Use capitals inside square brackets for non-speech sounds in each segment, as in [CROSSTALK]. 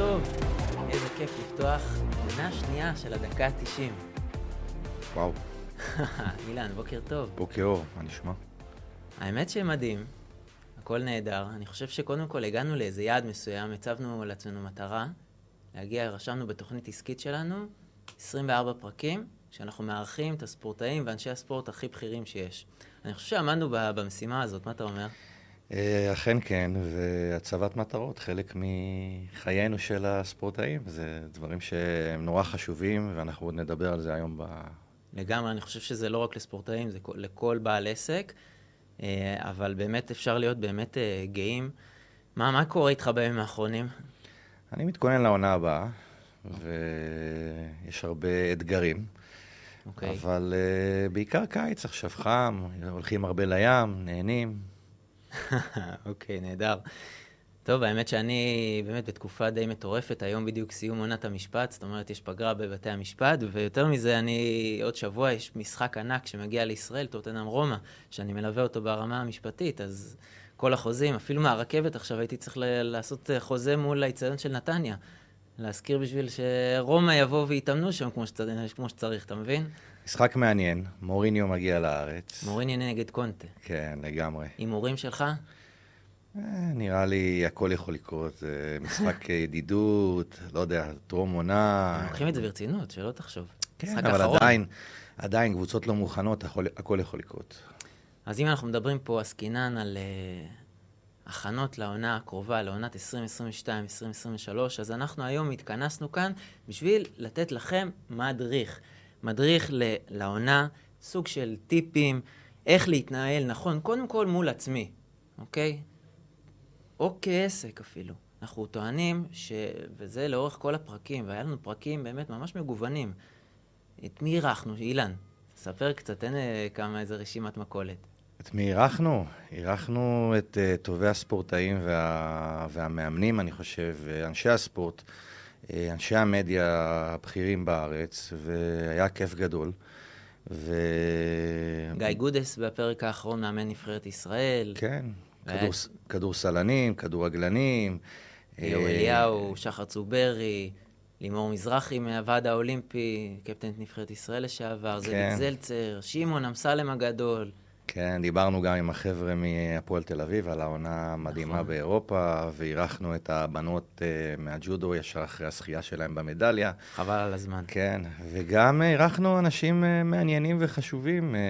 טוב. איזה כיף לפתוח עונה שנייה של הדקה ה-90. וואו, [LAUGHS] אילן, בוקר טוב. בוקר אור, מה נשמע? האמת שמדהים, הכל נהדר. אני חושב שקודם כל הגענו לאיזה יעד מסוים, הצבנו לעצמנו מטרה, להגיע, רשמנו בתוכנית עסקית שלנו 24 פרקים, שאנחנו מארחים את הספורטאים ואנשי הספורט הכי בכירים שיש. אני חושב שעמדנו במשימה הזאת, מה אתה אומר? אה, אכן כן, והצבת מטרות, חלק מחיינו של הספורטאים. זה דברים שהם נורא חשובים, ואנחנו עוד נדבר על זה היום ב... לגמרי, אני חושב שזה לא רק לספורטאים, זה כל- לכל בעל עסק, אה, אבל באמת אפשר להיות באמת אה, גאים. מה, מה קורה איתך בימים האחרונים? אני מתכונן לעונה הבאה, ויש הרבה אתגרים, אוקיי. אבל אה, בעיקר קיץ, עכשיו חם, הולכים הרבה לים, נהנים. [LAUGHS] אוקיי, נהדר. טוב, האמת שאני באמת בתקופה די מטורפת, היום בדיוק סיום עונת המשפט, זאת אומרת, יש פגרה בבתי המשפט, ויותר מזה, אני, עוד שבוע יש משחק ענק שמגיע לישראל, טוטנאם רומא, שאני מלווה אותו ברמה המשפטית, אז כל החוזים, אפילו מהרכבת עכשיו הייתי צריך ל- לעשות אה, חוזה מול האיצטדיון של נתניה. להזכיר בשביל שרומא יבואו ויתאמנו שם כמו שצריך, כמו שצריך, אתה מבין? משחק מעניין, מוריניו מגיע לארץ. מוריני נגד קונטה. כן, לגמרי. הימורים שלך? אה, נראה לי הכל יכול לקרות, זה משחק ידידות, לא יודע, טרום עונה. הם לוקחים את זה ברצינות, שלא תחשוב. כן, אבל אחרון. עדיין, עדיין קבוצות לא מוכנות, הכל, הכל יכול לקרות. אז אם אנחנו מדברים פה עסקינן על uh, הכנות לעונה הקרובה, לעונת 2022-2023, אז אנחנו היום התכנסנו כאן בשביל לתת לכם מדריך. מדריך ל- לעונה, סוג של טיפים, איך להתנהל נכון, קודם כל מול עצמי, אוקיי? או כעסק אפילו. אנחנו טוענים, ש... וזה לאורך כל הפרקים, והיה לנו פרקים באמת ממש מגוונים. את מי אירחנו? אילן, ספר קצת, תן אה, כמה איזה רשימת מכולת. את מי אירחנו? אירחנו את uh, טובי הספורטאים וה, והמאמנים, אני חושב, אנשי הספורט, אה, אנשי המדיה הבכירים בארץ, והיה כיף גדול. ו... גיא גודס בפרק האחרון מאמן נבחרת ישראל. כן, כדורסלנים, כדורגלנים. ליאור אה, אליהו, שחר צוברי, לימור מזרחי מהוועד האולימפי, קפטנית נבחרת ישראל לשעבר, זאביק כן. זלצר, שמעון אמסלם הגדול. כן, דיברנו גם עם החבר'ה מהפועל תל אביב על העונה המדהימה נכון. באירופה, ואירחנו את הבנות אה, מהג'ודו ישר אחרי הזכייה שלהם במדליה. חבל על הזמן. כן, וגם אירחנו אנשים אה, מעניינים וחשובים, אה,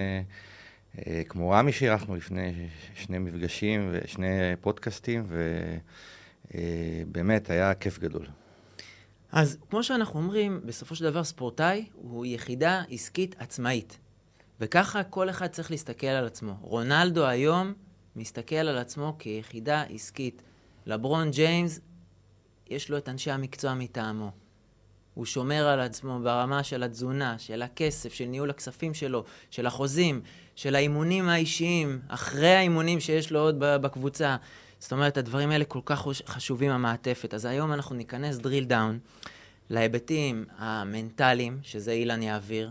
אה, כמו רמי שאירחנו לפני שני מפגשים ושני פודקאסטים, ובאמת היה כיף גדול. אז כמו שאנחנו אומרים, בסופו של דבר ספורטאי הוא יחידה עסקית עצמאית. וככה כל אחד צריך להסתכל על עצמו. רונלדו היום מסתכל על עצמו כיחידה עסקית. לברון ג'יימס, יש לו את אנשי המקצוע מטעמו. הוא שומר על עצמו ברמה של התזונה, של הכסף, של ניהול הכספים שלו, של החוזים, של האימונים האישיים, אחרי האימונים שיש לו עוד בקבוצה. זאת אומרת, הדברים האלה כל כך חשובים, המעטפת. אז היום אנחנו ניכנס drill down להיבטים המנטליים, שזה אילן יעביר,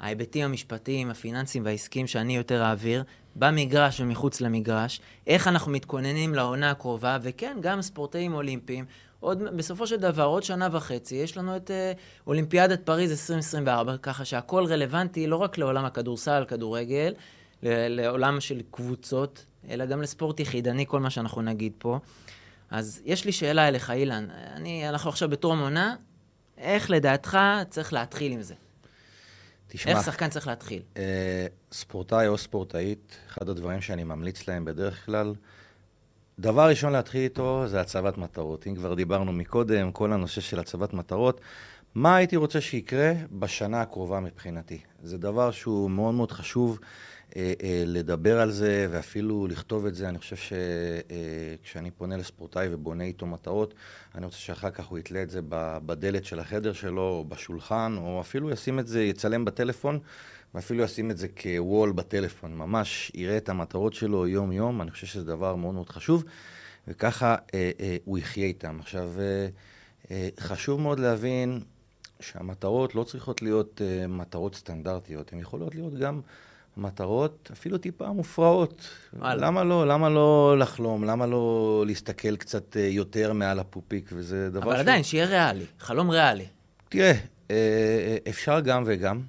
ההיבטים המשפטיים, הפיננסיים והעסקיים שאני יותר אעביר, במגרש ומחוץ למגרש, איך אנחנו מתכוננים לעונה הקרובה, וכן, גם ספורטאים אולימפיים. עוד, בסופו של דבר, עוד שנה וחצי, יש לנו את אה, אולימפיאדת פריז 2024, ככה שהכל רלוונטי לא רק לעולם הכדורסל, כדורגל, לעולם של קבוצות, אלא גם לספורט יחידני, כל מה שאנחנו נגיד פה. אז יש לי שאלה אליך, אילן. אני, אנחנו עכשיו בטרום עונה, איך לדעתך צריך להתחיל עם זה? תשמע, איך שחקן צריך להתחיל? אה, ספורטאי או ספורטאית, אחד הדברים שאני ממליץ להם בדרך כלל, דבר ראשון להתחיל איתו זה הצבת מטרות. אם כבר דיברנו מקודם, כל הנושא של הצבת מטרות, מה הייתי רוצה שיקרה בשנה הקרובה מבחינתי? זה דבר שהוא מאוד מאוד חשוב לדבר על זה ואפילו לכתוב את זה. אני חושב שכשאני פונה לספורטאי ובונה איתו מטרות, אני רוצה שאחר כך הוא יתלה את זה בדלת של החדר שלו, או בשולחן, או אפילו ישים את זה, יצלם בטלפון, ואפילו ישים את זה כוול בטלפון. ממש יראה את המטרות שלו יום-יום, אני חושב שזה דבר מאוד מאוד חשוב, וככה אה, אה, הוא יחיה איתם. עכשיו, אה, אה, חשוב מאוד להבין שהמטרות לא צריכות להיות אה, מטרות סטנדרטיות, הן יכולות להיות גם מטרות אפילו טיפה מופרעות. וואלה. למה לא? למה לא לחלום? למה לא להסתכל קצת אה, יותר מעל הפופיק? וזה דבר אבל עדיין, שיהיה ריאלי, חלום ריאלי. תראה, אה, אפשר גם וגם.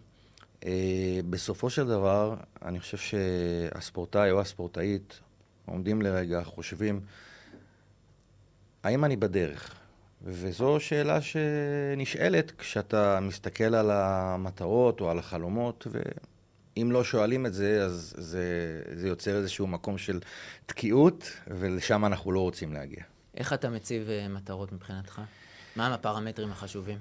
אה, בסופו של דבר, אני חושב שהספורטאי או הספורטאית עומדים לרגע, חושבים, האם אני בדרך? וזו שאלה שנשאלת כשאתה מסתכל על המטרות או על החלומות, ואם לא שואלים את זה, אז זה, זה יוצר איזשהו מקום של תקיעות, ולשם אנחנו לא רוצים להגיע. איך אתה מציב אה, מטרות מבחינתך? מהם הפרמטרים החשובים?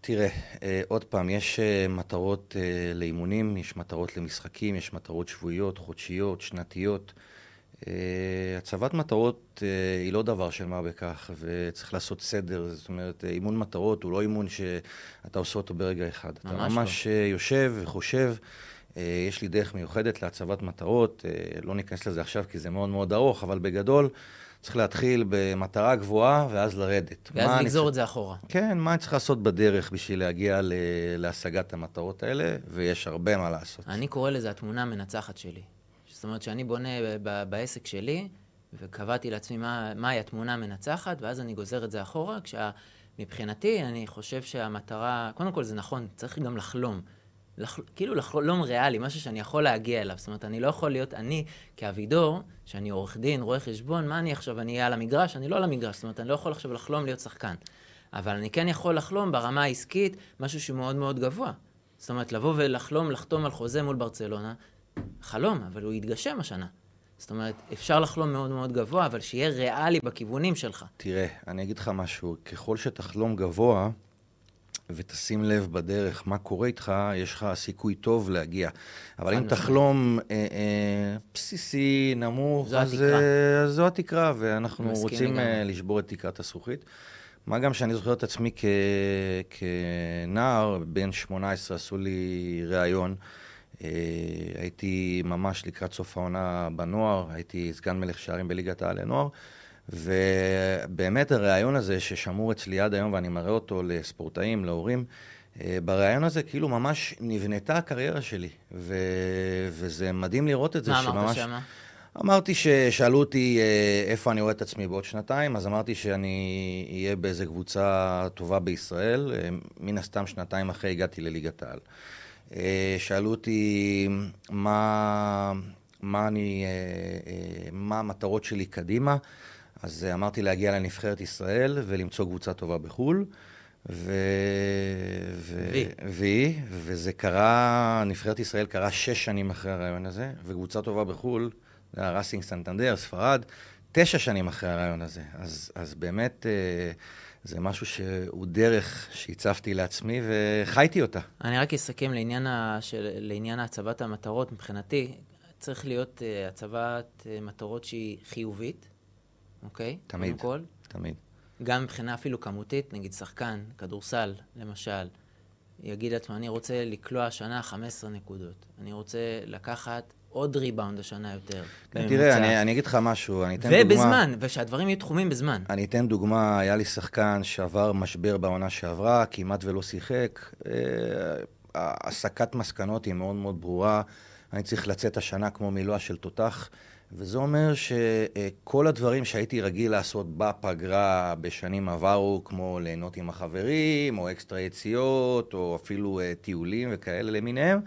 תראה, אה, עוד פעם, יש אה, מטרות לאימונים, יש מטרות למשחקים, יש מטרות שבועיות, חודשיות, שנתיות. הצבת מטרות היא לא דבר של מה בכך, וצריך לעשות סדר. זאת אומרת, אימון מטרות הוא לא אימון שאתה עושה אותו ברגע אחד. ממש אתה ממש לא. יושב וחושב. יש לי דרך מיוחדת להצבת מטרות, לא ניכנס לזה עכשיו כי זה מאוד מאוד ארוך, אבל בגדול... צריך להתחיל במטרה גבוהה ואז לרדת. ואז לגזור את זה אחורה. כן, מה אני צריך לעשות בדרך בשביל להגיע ל... להשגת המטרות האלה, ויש הרבה מה לעשות. אני קורא לזה התמונה המנצחת שלי. זאת אומרת שאני בונה ב- בעסק שלי, וקבעתי לעצמי מה, מהי התמונה המנצחת, ואז אני גוזר את זה אחורה, כשמבחינתי אני חושב שהמטרה, קודם כל זה נכון, צריך גם לחלום. כאילו לחלום ריאלי, משהו שאני יכול להגיע אליו. זאת אומרת, אני לא יכול להיות, אני כאבידור, שאני עורך דין, רואה חשבון, מה אני עכשיו, אני אהיה על המגרש? אני לא על המגרש, זאת אומרת, אני לא יכול עכשיו לחלום להיות שחקן. אבל אני כן יכול לחלום ברמה העסקית, משהו שהוא מאוד מאוד גבוה. זאת אומרת, לבוא ולחלום, לחתום על חוזה מול ברצלונה, חלום, אבל הוא יתגשם השנה. זאת אומרת, אפשר לחלום מאוד מאוד גבוה, אבל שיהיה ריאלי בכיוונים שלך. תראה, אני אגיד לך משהו, ככל שתחלום גבוה, ותשים לב בדרך מה קורה איתך, יש לך סיכוי טוב להגיע. אבל אם תחלום אה, אה, בסיסי, נמוך, זו אז, התקרה. אה, זו התקרה, ואנחנו רוצים אה, לשבור את תקרת הזכוכית. מה גם שאני זוכר את עצמי כ... כנער, בן 18, עשו לי ראיון. אה, הייתי ממש לקראת סוף העונה בנוער, הייתי סגן מלך שערים בליגת העל לנוער. ובאמת הרעיון הזה ששמור אצלי עד היום ואני מראה אותו לספורטאים, להורים, אה, ברעיון הזה כאילו ממש נבנתה הקריירה שלי, ו... וזה מדהים לראות את זה. מה שממש... אמרת שמה? אמרתי ששאלו אותי אה, איפה אני רואה את עצמי בעוד שנתיים, אז אמרתי שאני אהיה באיזה קבוצה טובה בישראל. אה, מן הסתם שנתיים אחרי הגעתי לליגת העל. שאלו אותי מה, מה, אני, מה המטרות שלי קדימה. אז אה, אמרתי להגיע לנבחרת ישראל ולמצוא קבוצה טובה בחו"ל. ו... ו... וי, וזה קרה, נבחרת ישראל קרה שש שנים אחרי הרעיון הזה, וקבוצה טובה בחו"ל, זה היה ראסינג סנטנדר, ספרד, תשע שנים אחרי הרעיון הזה. אז, אז באמת אה, זה משהו שהוא דרך שהצבתי לעצמי וחייתי אותה. אני רק אסכם לעניין, ה... של... לעניין הצבת המטרות, מבחינתי, צריך להיות uh, הצבת מטרות שהיא חיובית, אוקיי? תמיד. קודם כל. תמיד. גם מבחינה אפילו כמותית, נגיד שחקן, כדורסל, למשל, יגיד לעצמו, אני רוצה לקלוע השנה 15 נקודות. אני רוצה לקחת עוד ריבאונד השנה יותר. כן, תראה, אני, אני אגיד לך משהו, אני אתן ובזמן, דוגמה... ובזמן, ושהדברים יהיו תחומים בזמן. אני אתן דוגמה, היה לי שחקן שעבר משבר בעונה שעברה, כמעט ולא שיחק. אה, הסקת מסקנות היא מאוד מאוד ברורה. אני צריך לצאת השנה כמו מילואה של תותח. וזה אומר שכל הדברים שהייתי רגיל לעשות בפגרה בשנים עברו, כמו ליהנות עם החברים, או אקסטרה יציאות, או אפילו אה, טיולים וכאלה למיניהם,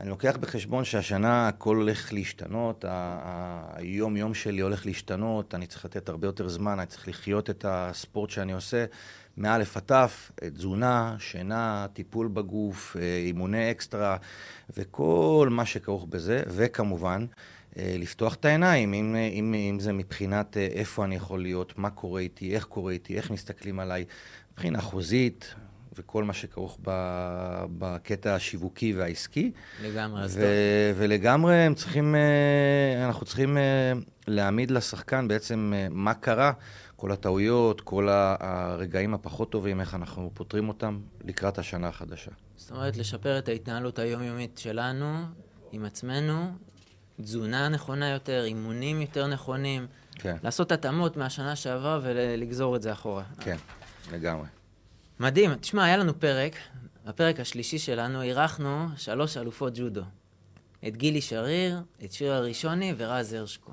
אני לוקח בחשבון שהשנה הכל הולך להשתנות, היום-יום שלי הולך להשתנות, אני צריך לתת הרבה יותר זמן, אני צריך לחיות את הספורט שאני עושה מא' עד ת', תזונה, שינה, טיפול בגוף, אה, אימוני אקסטרה וכל מה שכרוך בזה, וכמובן, לפתוח את העיניים, אם, אם, אם זה מבחינת אה, איפה אני יכול להיות, מה קורה איתי, איך קורה איתי, איך מסתכלים עליי, מבחינה חוזית וכל מה שכרוך בקטע השיווקי והעסקי. לגמרי, אז טוב. ולגמרי הם צריכים, אה, אנחנו צריכים להעמיד לשחקן בעצם מה קרה, כל הטעויות, כל הרגעים הפחות טובים, איך אנחנו פותרים אותם לקראת השנה החדשה. זאת אומרת, לשפר את ההתנהלות היומיומית שלנו עם עצמנו, תזונה נכונה יותר, אימונים יותר נכונים. כן. לעשות התאמות מהשנה שעברה ולגזור את זה אחורה. כן, לגמרי. מדהים. תשמע, היה לנו פרק, בפרק השלישי שלנו אירחנו שלוש אלופות ג'ודו. את גילי שריר, את שירה ראשוני ורז הרשקו.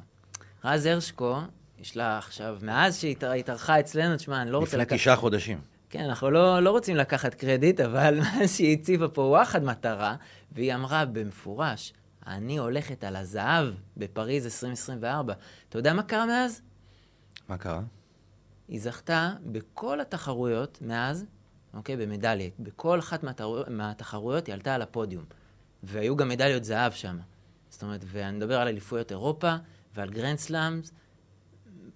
רז הרשקו, יש לה עכשיו, מאז שהיא התארחה אצלנו, תשמע, אני לא רוצה לקחת... לפני תשעה חודשים. כן, אנחנו לא, לא רוצים לקחת קרדיט, אבל [LAUGHS] מאז שהיא הציבה פה וואחד מטרה, והיא אמרה במפורש, אני הולכת על הזהב בפריז 2024. אתה יודע מה קרה מאז? מה קרה? היא זכתה בכל התחרויות מאז, אוקיי, במדליות. בכל אחת מהתחרויות, מהתחרויות היא עלתה על הפודיום. והיו גם מדליות זהב שם. זאת אומרת, ואני מדבר על אליפויות אירופה ועל Grand Slams,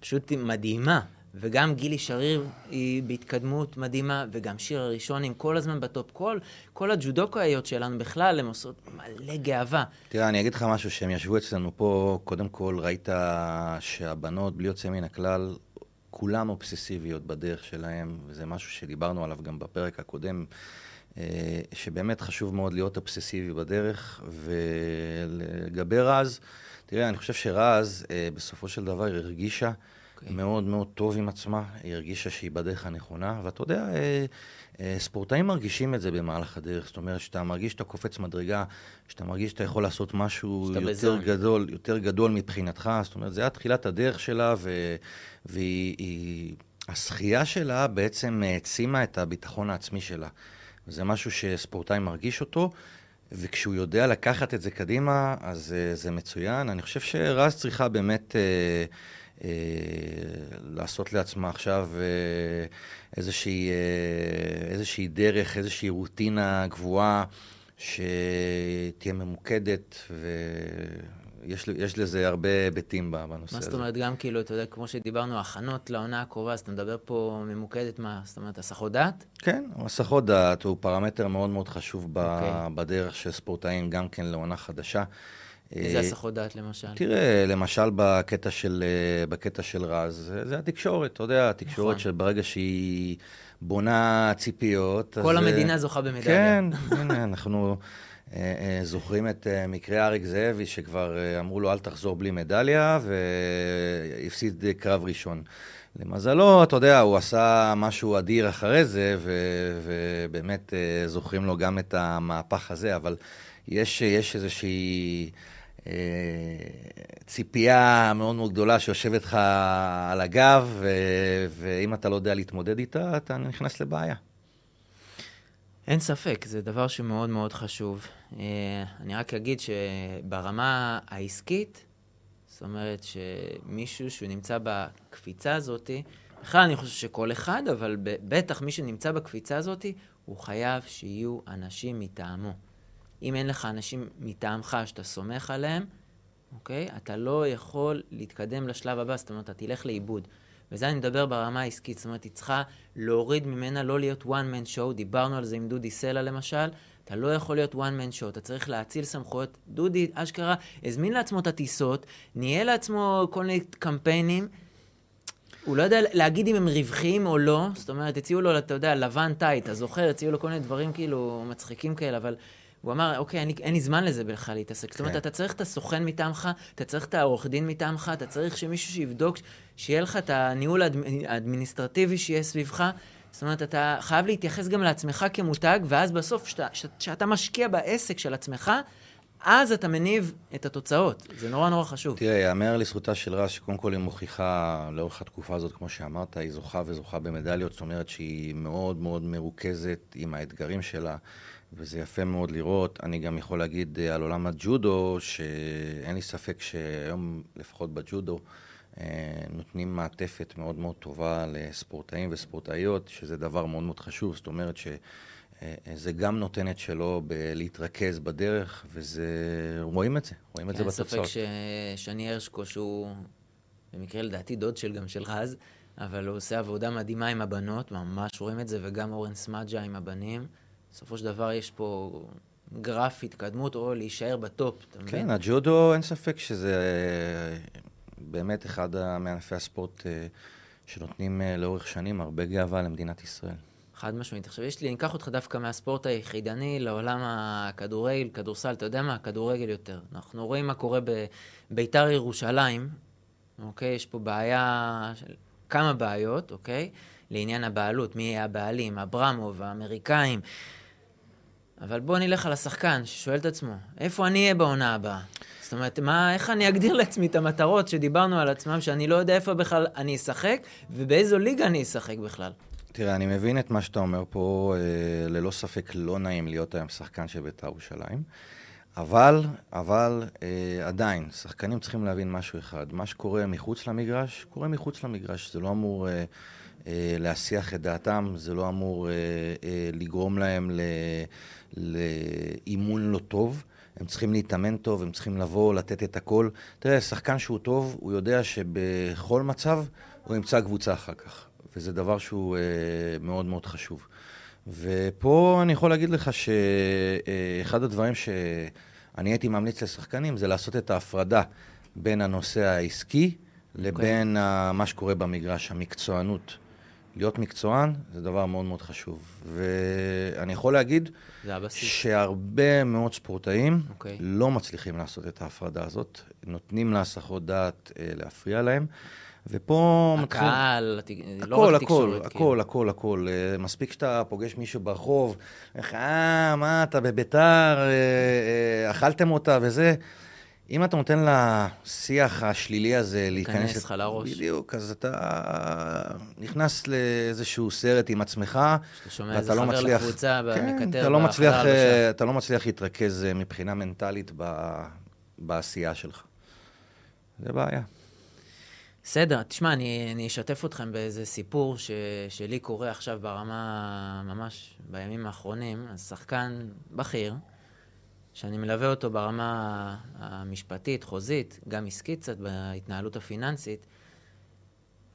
פשוט מדהימה. וגם גילי שריר היא בהתקדמות מדהימה, וגם שיר הראשון עם כל הזמן בטופ. כל, כל הג'ודוקאיות שלנו בכלל, הן עושות מלא גאווה. תראה, אני אגיד לך משהו, שהם ישבו אצלנו פה, קודם כל ראית שהבנות, בלי יוצא מן הכלל, כולן אובססיביות בדרך שלהן, וזה משהו שדיברנו עליו גם בפרק הקודם. אה, שבאמת חשוב מאוד להיות אובססיבי בדרך, ולגבי רז, תראה, אני חושב שרז, אה, בסופו של דבר, הרגישה okay. אוקיי. מאוד מאוד טוב עם עצמה, היא הרגישה שהיא בדרך הנכונה, ואתה יודע, אה, אה, ספורטאים מרגישים את זה במהלך הדרך, זאת אומרת, שאתה מרגיש שאתה קופץ מדרגה, שאתה מרגיש שאתה יכול לעשות משהו יותר בזון. גדול, יותר גדול מבחינתך, זאת אומרת, זה היה תחילת הדרך שלה, ו... והיא... השחייה שלה בעצם העצימה את הביטחון העצמי שלה. זה משהו שספורטאי מרגיש אותו, וכשהוא יודע לקחת את זה קדימה, אז uh, זה מצוין. אני חושב שרז צריכה באמת uh, uh, לעשות לעצמה עכשיו uh, איזושהי, uh, איזושהי דרך, איזושהי רוטינה גבוהה, שתהיה ממוקדת, ו... יש, יש לזה הרבה היבטים בנושא הזה. מה זאת אומרת, גם כאילו, אתה יודע, כמו שדיברנו, הכנות לעונה הקרובה, אז אתה מדבר פה ממוקדת, מה, זאת אומרת, הסחות דעת? כן, הסחות דעת הוא פרמטר מאוד מאוד חשוב okay. אוקיי. בדרך של ספורטאים, גם כן לעונה חדשה. איזה הסחות דעת למשל? תראה, למשל בקטע של, בקטע של רז, זה התקשורת, אתה יודע, התקשורת נכון. שברגע שהיא בונה ציפיות... כל אז, המדינה זוכה במדליה. כן, [LAUGHS] הנה, אנחנו... אה, אה, זוכרים את אה, מקרה אריק זאבי, שכבר אמרו לו אל תחזור בלי מדליה, והפסיד קרב ראשון. למזלו, אתה יודע, הוא עשה משהו אדיר אחרי זה, ו- ובאמת זוכרים לו גם את המהפך הזה, אבל יש, יש איזושהי אה, ציפייה מאוד מאוד גדולה שיושבת לך על הגב, ו- ואם אתה לא יודע להתמודד איתה, אתה נכנס לבעיה. אין ספק, זה דבר שמאוד מאוד חשוב. Uh, אני רק אגיד שברמה העסקית, זאת אומרת שמישהו שהוא נמצא בקפיצה הזאת, בכלל אני חושב שכל אחד, אבל בטח מי שנמצא בקפיצה הזאת, הוא חייב שיהיו אנשים מטעמו. אם אין לך אנשים מטעמך שאתה סומך עליהם, אוקיי? אתה לא יכול להתקדם לשלב הבא, זאת אומרת, אתה תלך לאיבוד. וזה אני מדבר ברמה העסקית, זאת אומרת, היא צריכה להוריד ממנה לא להיות one man show, דיברנו על זה עם דודי סלע למשל, אתה לא יכול להיות one man show, אתה צריך להאציל סמכויות. דודי, אשכרה, הזמין לעצמו את הטיסות, ניהל לעצמו כל מיני קמפיינים, הוא לא יודע להגיד אם הם רווחיים או לא, זאת אומרת, הציעו לו, אתה יודע, לבן טייט, אתה זוכר, הציעו לו כל מיני דברים כאילו מצחיקים כאלה, אבל הוא אמר, אוקיי, אין לי, אין לי זמן לזה בכלל להתעסק. זאת אומרת, כן. אתה צריך את הסוכן מטעמך, אתה צריך את העורך דין מטעמך, אתה צריך שמישהו שיבדוק, שיהיה לך את הניהול האדמיניסטרטיבי שיהיה סביבך. זאת אומרת, אתה חייב להתייחס גם לעצמך כמותג, ואז בסוף, כשאתה משקיע בעסק של עצמך, אז אתה מניב את התוצאות. זה נורא נורא חשוב. תראה, יאמר לזכותה של רז, שקודם כל היא מוכיחה לאורך התקופה הזאת, כמו שאמרת, היא זוכה וזוכה במדליות, זאת אומרת שהיא מאוד מאוד מרוכזת עם האתגרים שלה. וזה יפה מאוד לראות. אני גם יכול להגיד אה, על עולם הג'ודו, שאין לי ספק שהיום, לפחות בג'ודו, אה, נותנים מעטפת מאוד מאוד טובה לספורטאים וספורטאיות, שזה דבר מאוד מאוד חשוב. זאת אומרת שזה אה, גם נותן את שלו בלהתרכז בדרך, וזה... רואים את זה, רואים את זה בתוצאות. אין ספק ששני הרשקו, שהוא במקרה לדעתי דוד של גם של רז, אבל הוא עושה עבודה מדהימה עם הבנות, ממש רואים את זה, וגם אורן סמאג'ה עם הבנים. בסופו של דבר יש פה גרף התקדמות או להישאר בטופ, אתה מבין? כן, הג'ודו, אין ספק שזה אה, באמת אחד מענפי הספורט אה, שנותנים אה, לאורך שנים הרבה גאווה למדינת ישראל. חד משמעית. עכשיו יש לי, אני אקח אותך דווקא מהספורט היחידני לעולם הכדורגל, כדורסל, אתה יודע מה? כדורגל יותר. אנחנו רואים מה קורה בביתר ירושלים, אוקיי? יש פה בעיה, כמה בעיות, אוקיי? לעניין הבעלות, מי יהיה הבעלים, אברמוב, האמריקאים. אבל בוא נלך על השחקן ששואל את עצמו, איפה אני אהיה בעונה הבאה? זאת אומרת, מה, איך אני אגדיר לעצמי את המטרות שדיברנו על עצמם, שאני לא יודע איפה בכלל אני אשחק, ובאיזו ליגה אני אשחק בכלל? תראה, אני מבין את מה שאתה אומר פה, אה, ללא ספק לא נעים להיות היום שחקן של בית"ר ירושלים, אבל, אבל אה, עדיין, שחקנים צריכים להבין משהו אחד, מה שקורה מחוץ למגרש, קורה מחוץ למגרש, זה לא אמור אה, להסיח את דעתם, זה לא אמור אה, אה, לגרום להם לאימון לא טוב. הם צריכים להתאמן טוב, הם צריכים לבוא, לתת את הכל. תראה, שחקן שהוא טוב, הוא יודע שבכל מצב הוא ימצא קבוצה אחר כך. וזה דבר שהוא אה, מאוד מאוד חשוב. ופה אני יכול להגיד לך שאחד הדברים שאני הייתי ממליץ לשחקנים זה לעשות את ההפרדה בין הנושא העסקי לבין okay. אוקיי. מה שקורה במגרש, המקצוענות. להיות מקצוען זה דבר מאוד מאוד חשוב. ואני יכול להגיד שהרבה מאוד ספורטאים okay. אוקיי. לא מצליחים לעשות את ההפרדה הזאת, נותנים להסחות דעת אה, להפריע להם. ופה מתחיל... הקהל, הכל, לא רק תקשורת. הכל, הכל, הכל, הכל. אה, מספיק שאתה פוגש מישהו ברחוב, איך, אה, מה, אתה בביתר, אה, אה, אכלתם אותה וזה. אם אתה נותן לשיח השלילי הזה להיכנס... להיכנס לך לראש. בדיוק, אז אתה נכנס לאיזשהו סרט עם עצמך, ואתה לא מצליח... לקבוצה, כן, אתה לא, מצליח, אתה לא מצליח להתרכז מבחינה מנטלית ב... בעשייה שלך. זה בעיה. בסדר, תשמע, אני, אני אשתף אתכם באיזה סיפור ש, שלי קורה עכשיו ברמה, ממש בימים האחרונים. אז שחקן בכיר, שאני מלווה אותו ברמה המשפטית, חוזית, גם עסקית קצת, בהתנהלות הפיננסית.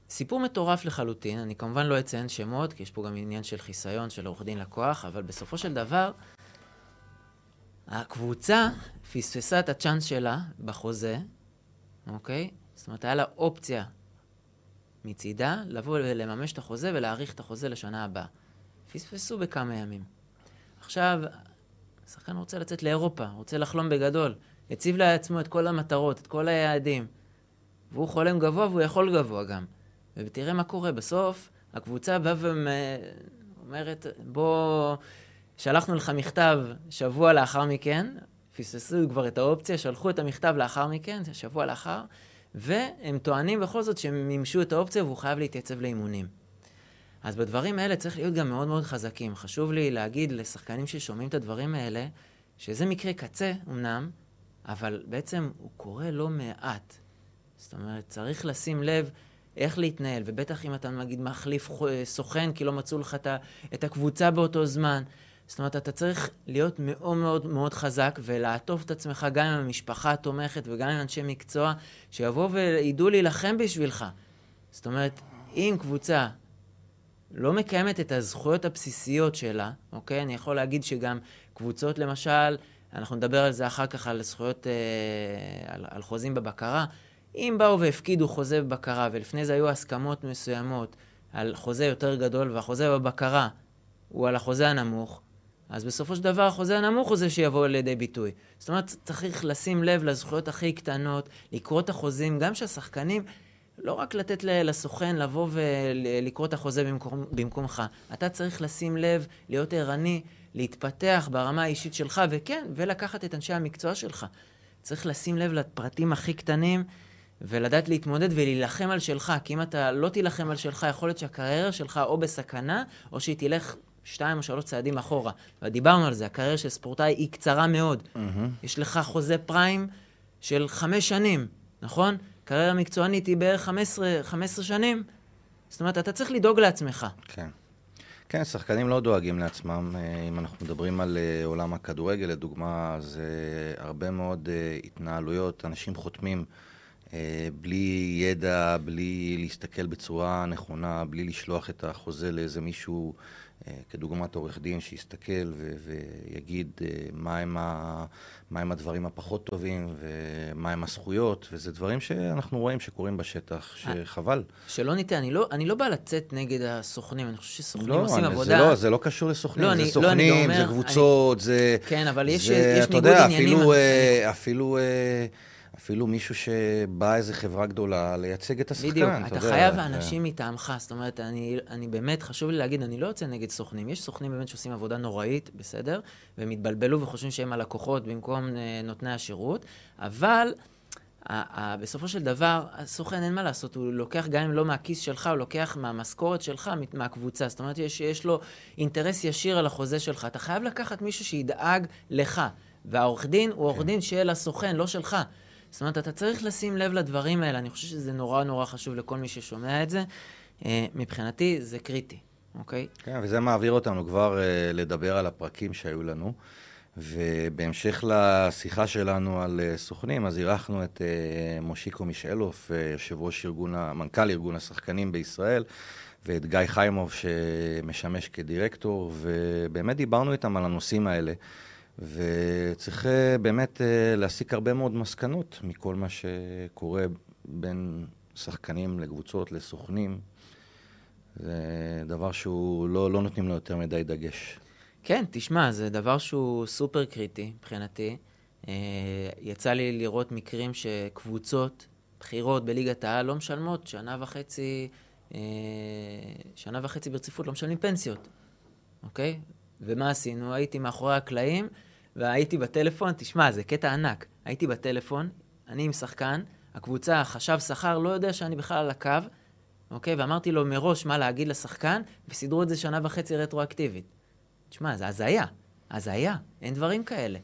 סיפור מטורף לחלוטין, אני כמובן לא אציין שמות, כי יש פה גם עניין של חיסיון של עורך דין לקוח, אבל בסופו של דבר, הקבוצה פספסה את הצ'אנס שלה בחוזה, אוקיי? זאת אומרת, היה לה אופציה מצידה לבוא ולממש את החוזה ולהאריך את החוזה לשנה הבאה. פספסו בכמה ימים. עכשיו, השחקן רוצה לצאת לאירופה, רוצה לחלום בגדול. הציב לעצמו את כל המטרות, את כל היעדים. והוא חולם גבוה והוא יכול גבוה גם. ותראה מה קורה, בסוף הקבוצה באה ואומרת, בוא, שלחנו לך מכתב שבוע לאחר מכן, פספסו כבר את האופציה, שלחו את המכתב לאחר מכן, שבוע לאחר, והם טוענים בכל זאת שהם מימשו את האופציה והוא חייב להתייצב לאימונים. אז בדברים האלה צריך להיות גם מאוד מאוד חזקים. חשוב לי להגיד לשחקנים ששומעים את הדברים האלה, שזה מקרה קצה אמנם, אבל בעצם הוא קורה לא מעט. זאת אומרת, צריך לשים לב איך להתנהל, ובטח אם אתה נגיד מחליף סוכן כי לא מצאו לך את הקבוצה באותו זמן. זאת אומרת, אתה צריך להיות מאוד מאוד מאוד חזק ולעטוף את עצמך גם עם המשפחה התומכת וגם עם אנשי מקצוע שיבואו וידעו להילחם בשבילך. זאת אומרת, אם קבוצה לא מקיימת את הזכויות הבסיסיות שלה, אוקיי? אני יכול להגיד שגם קבוצות, למשל, אנחנו נדבר על זה אחר כך, על זכויות, אה, על, על חוזים בבקרה. אם באו והפקידו חוזה בבקרה, ולפני זה היו הסכמות מסוימות על חוזה יותר גדול, והחוזה בבקרה הוא על החוזה הנמוך, אז בסופו של דבר החוזה הנמוך הוא זה שיבוא לידי ביטוי. זאת אומרת, צריך לשים לב לזכויות הכי קטנות, לקרוא את החוזים, גם שהשחקנים, לא רק לתת לסוכן לבוא ולקרוא את החוזה במקום, במקומך. אתה צריך לשים לב, להיות ערני, להתפתח ברמה האישית שלך, וכן, ולקחת את אנשי המקצוע שלך. צריך לשים לב לפרטים הכי קטנים. ולדעת להתמודד ולהילחם על שלך, כי אם אתה לא תילחם על שלך, יכול להיות שהקריירה שלך או בסכנה, או שהיא תלך שתיים או שלוש צעדים אחורה. ודיברנו על זה, הקריירה של ספורטאי היא קצרה מאוד. Mm-hmm. יש לך חוזה פריים של חמש שנים, נכון? קריירה מקצוענית היא בערך 15, 15 שנים. זאת אומרת, אתה צריך לדאוג לעצמך. כן. כן, שחקנים לא דואגים לעצמם. אה, אם אנחנו מדברים על אה, עולם הכדורגל, לדוגמה, זה הרבה מאוד אה, התנהלויות. אנשים חותמים בלי ידע, בלי להסתכל בצורה נכונה, בלי לשלוח את החוזה לאיזה מישהו אה, כדוגמת עורך דין שיסתכל ו- ויגיד אה, מהם, ה- מהם הדברים הפחות טובים ומהם הזכויות, וזה דברים שאנחנו רואים שקורים בשטח, שחבל. שלא ניתן, אני לא, אני לא בא לצאת נגד הסוכנים, אני חושב שסוכנים לא, עושים אני, עבודה... לא, זה לא קשור לסוכנים, לא, זה אני, סוכנים, לא, אומר, זה קבוצות, אני... זה... כן, אבל יש, זה, יש ניגוד עניינים. אפילו, אני... אפילו, אפילו מישהו שבא איזה חברה גדולה לייצג את השחקן. בדיוק, אתה, אתה חייב אנשים מטעמך. זאת אומרת, אני, אני באמת, חשוב לי להגיד, אני לא יוצא נגד סוכנים. יש סוכנים באמת שעושים עבודה נוראית, בסדר? והם התבלבלו וחושבים שהם הלקוחות במקום אה, נותני השירות, אבל... בסופו של דבר, הסוכן אין מה לעשות, הוא לוקח גם אם לא מהכיס שלך, הוא לוקח מהמשכורת שלך, מהקבוצה. זאת אומרת, יש, יש לו אינטרס ישיר על החוזה שלך. אתה חייב לקחת מישהו שידאג לך. והעורך דין הוא עורך כן. דין של הסוכן, לא שלך. זאת אומרת, אתה צריך לשים לב לדברים האלה. אני חושב שזה נורא נורא חשוב לכל מי ששומע את זה. אה, מבחינתי, זה קריטי, אוקיי? כן, וזה מעביר אותנו כבר uh, לדבר על הפרקים שהיו לנו. ובהמשך לשיחה שלנו על uh, סוכנים, אז אירחנו את מושיקו מישאלוף, יושב ראש ארגון, מנכ"ל ארגון השחקנים בישראל, ואת גיא חיימוב שמשמש כדירקטור, ובאמת דיברנו איתם על הנושאים האלה. וצריך אה, באמת אה, להסיק הרבה מאוד מסקנות מכל מה שקורה בין שחקנים לקבוצות, לסוכנים. זה דבר שהוא לא, לא נותנים לו יותר מדי דגש. כן, תשמע, זה דבר שהוא סופר קריטי מבחינתי. אה, יצא לי לראות מקרים שקבוצות בכירות בליגת העל לא משלמות שנה וחצי, שנה וחצי ברציפות לא משלמים פנסיות, אוקיי? ומה עשינו? הייתי מאחורי הקלעים, והייתי בטלפון, תשמע, זה קטע ענק. הייתי בטלפון, אני עם שחקן, הקבוצה, חשב שכר, לא יודע שאני בכלל על הקו, אוקיי? ואמרתי לו מראש מה להגיד לשחקן, וסידרו את זה שנה וחצי רטרואקטיבית. תשמע, זה הזיה. הזיה. אין דברים כאלה.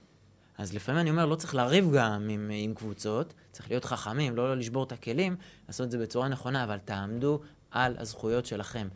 אז לפעמים אני אומר, לא צריך לריב גם עם, עם קבוצות, צריך להיות חכמים, לא, לא לשבור את הכלים, לעשות את זה בצורה נכונה, אבל תעמדו על הזכויות שלכם.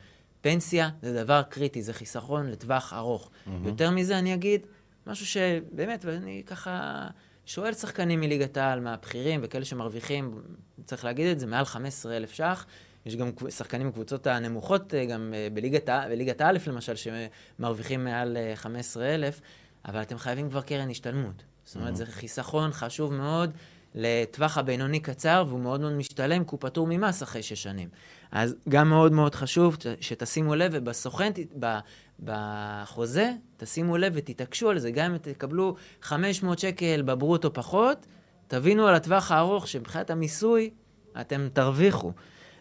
פנסיה זה דבר קריטי, זה חיסכון לטווח ארוך. Mm-hmm. יותר מזה אני אגיד, משהו שבאמת, ואני ככה שואל שחקנים מליגת העל, מהבכירים וכאלה שמרוויחים, צריך להגיד את זה, מעל 15,000 ש"ח. יש גם שחקנים בקבוצות הנמוכות, אה, גם אה, בליגת, בליגת א' למשל, שמרוויחים מעל 15,000, אה, אבל אתם חייבים כבר קרן השתלמות. זאת אומרת, mm-hmm. זה חיסכון חשוב מאוד לטווח הבינוני קצר, והוא מאוד מאוד משתלם, כי הוא פטור ממס אחרי שש שנים. אז גם מאוד מאוד חשוב שתשימו לב, ובסוכן, בחוזה, תשימו לב ותתעקשו על זה, גם אם תקבלו 500 שקל בברוטו פחות, תבינו על הטווח הארוך שמבחינת המיסוי אתם תרוויחו.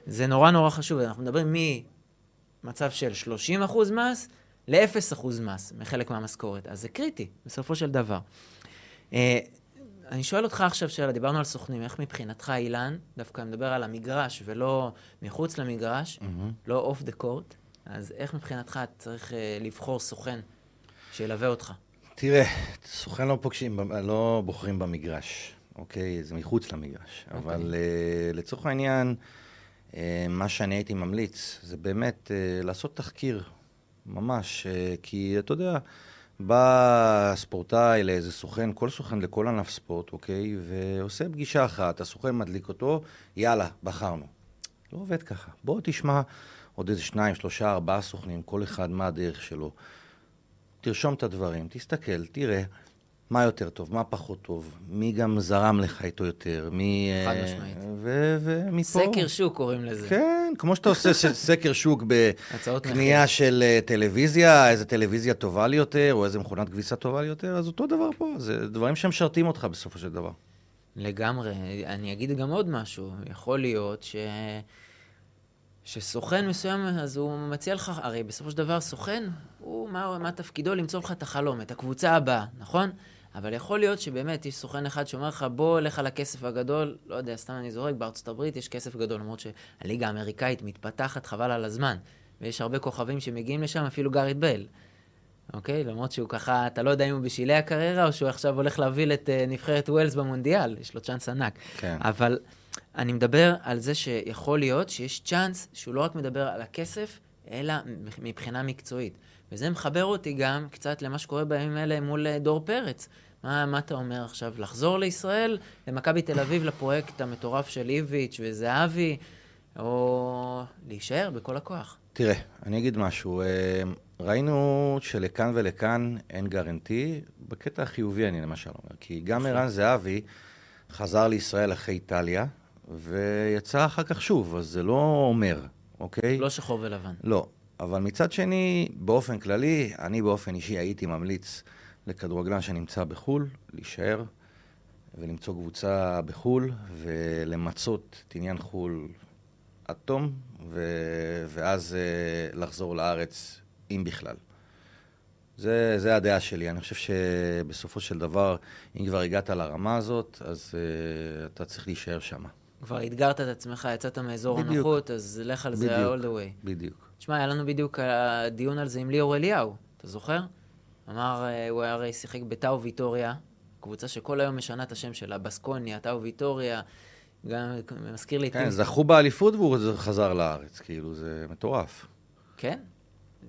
זה נורא נורא חשוב, אנחנו מדברים ממצב של 30% מס ל-0% מס מחלק מהמשכורת, אז זה קריטי, בסופו של דבר. אני שואל אותך עכשיו שאלה, דיברנו על סוכנים, איך מבחינתך, אילן, דווקא מדבר על המגרש ולא מחוץ למגרש, mm-hmm. לא אוף דה קורט, אז איך מבחינתך צריך uh, לבחור סוכן שילווה אותך? תראה, סוכן לא פוגשים, לא בוחרים במגרש, אוקיי? זה מחוץ למגרש. אוקיי. אבל uh, לצורך העניין, uh, מה שאני הייתי ממליץ, זה באמת uh, לעשות תחקיר, ממש, uh, כי אתה יודע, בא ספורטאי לאיזה סוכן, כל סוכן לכל ענף ספורט, אוקיי? ועושה פגישה אחת, הסוכן מדליק אותו, יאללה, בחרנו. לא עובד ככה. בוא תשמע עוד איזה שניים, שלושה, ארבעה סוכנים, כל אחד מה הדרך שלו. תרשום את הדברים, תסתכל, תראה מה יותר טוב, מה פחות טוב, מי גם זרם לך איתו יותר, מי... חד אה, משמעית. ומפה... סקר שוק קוראים לזה. כן, כמו שאתה עושה [LAUGHS] סקר שוק בקנייה של אה, טלוויזיה, איזה טלוויזיה טובה לי יותר, או איזה מכונת כביסה טובה לי יותר, אז אותו דבר פה, זה דברים שמשרתים אותך בסופו של דבר. לגמרי. אני אגיד גם עוד משהו. יכול להיות ש... שסוכן מסוים, אז הוא מציע לך, הרי בסופו של דבר סוכן, הוא, מה, מה תפקידו? למצוא לך את החלום, את הקבוצה הבאה, נכון? אבל יכול להיות שבאמת יש סוכן אחד שאומר לך, בוא, לך לכסף הגדול, לא יודע, סתם אני זורק, בארצות הברית יש כסף גדול, למרות שהליגה האמריקאית מתפתחת חבל על הזמן, ויש הרבה כוכבים שמגיעים לשם, אפילו גארית בל. אוקיי? למרות שהוא ככה, אתה לא יודע אם הוא בשלהי הקריירה, או שהוא עכשיו הולך להוביל את uh, נבחרת ווילס במונדיאל, יש לו צ'אנס ענק. כן. אבל אני מדבר על זה שיכול להיות שיש צ'אנס שהוא לא רק מדבר על הכסף, אלא מבחינה מקצועית. וזה מחבר אותי גם קצת למה שקורה בימים האלה מול אה, דור פרץ. מה, מה אתה אומר עכשיו? לחזור לישראל, למכבי תל אביב, לפרויקט המטורף של איביץ' וזהבי, או להישאר בכל הכוח? תראה, אני אגיד משהו. אה, ראינו שלכאן ולכאן אין גרנטי, בקטע החיובי אני למשל אומר, כי גם נכון. ערן זהבי חזר לישראל אחרי איטליה, ויצא אחר כך שוב, אז זה לא אומר, אוקיי? לא שחור ולבן. לא, אבל מצד שני, באופן כללי, אני באופן אישי הייתי ממליץ לכדורגלן שנמצא בחו"ל, להישאר. ולמצוא קבוצה בחו"ל, ולמצות את עניין חו"ל עד תום, ו... ואז uh, לחזור לארץ, אם בכלל. זה, זה הדעה שלי. אני חושב שבסופו של דבר, אם כבר הגעת לרמה הזאת, אז uh, אתה צריך להישאר שם. כבר אתגרת את עצמך, יצאת מאזור הנוחות, אז לך על זה all the way. בדיוק. תשמע, היה לנו בדיוק דיון על זה עם ליאור אליהו, אתה זוכר? אמר, אה, הוא הרי שיחק בטאו ויטוריה, קבוצה שכל היום משנה את השם שלה, בסקוניה, טאו ויטוריה, גם מזכיר לי... כן, זכו באליפות והוא חזר לארץ, כאילו, זה מטורף. כן,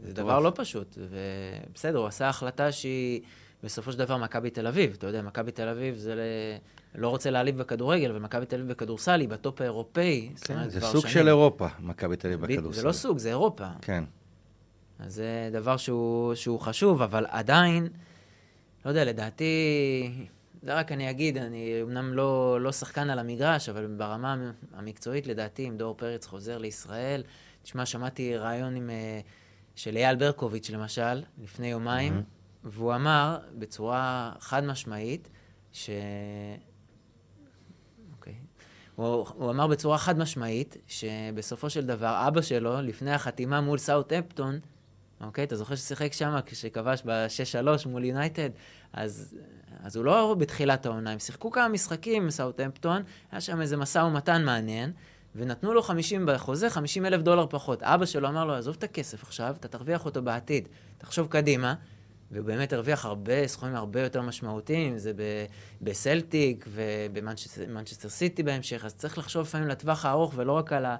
זה דבר לא פשוט, ובסדר, הוא עשה החלטה שהיא בסופו של דבר מכבי תל אביב. אתה יודע, מכבי תל אביב זה. לא רוצה להעליב בכדורגל, ומכבי תל אביב בכדורסל היא בטופ האירופאי. כן, זה סוג שנים. של אירופה, מכבי תל אביב בכדורסל. זה לא סוג, זה אירופה. כן. אז זה דבר שהוא, שהוא חשוב, אבל עדיין, לא יודע, לדעתי, זה רק אני אגיד, אני אמנם לא, לא שחקן על המגרש, אבל ברמה המקצועית, לדעתי, אם דור פרץ חוזר לישראל, תשמע, שמעתי רעיון עם, אה, של אייל ברקוביץ', למשל, לפני יומיים, mm-hmm. והוא אמר בצורה חד משמעית, ש... הוא, הוא אמר בצורה חד משמעית, שבסופו של דבר, אבא שלו, לפני החתימה מול סאוט-אפטון, אוקיי? אתה זוכר ששיחק שם כשכבש ב-6-3 מול יונייטד? אז, אז הוא לא בתחילת העונה, הם שיחקו כמה משחקים עם סאוטהמפטון, היה שם איזה משא ומתן מעניין, ונתנו לו 50 בחוזה, 50 אלף דולר פחות. אבא שלו אמר לו, עזוב את הכסף עכשיו, אתה תרוויח אותו בעתיד. תחשוב קדימה. והוא באמת הרוויח הרבה סכומים הרבה יותר משמעותיים, זה בסלטיק ובמנצ'סטר סיטי בהמשך, אז צריך לחשוב לפעמים לטווח הארוך ולא רק על ה...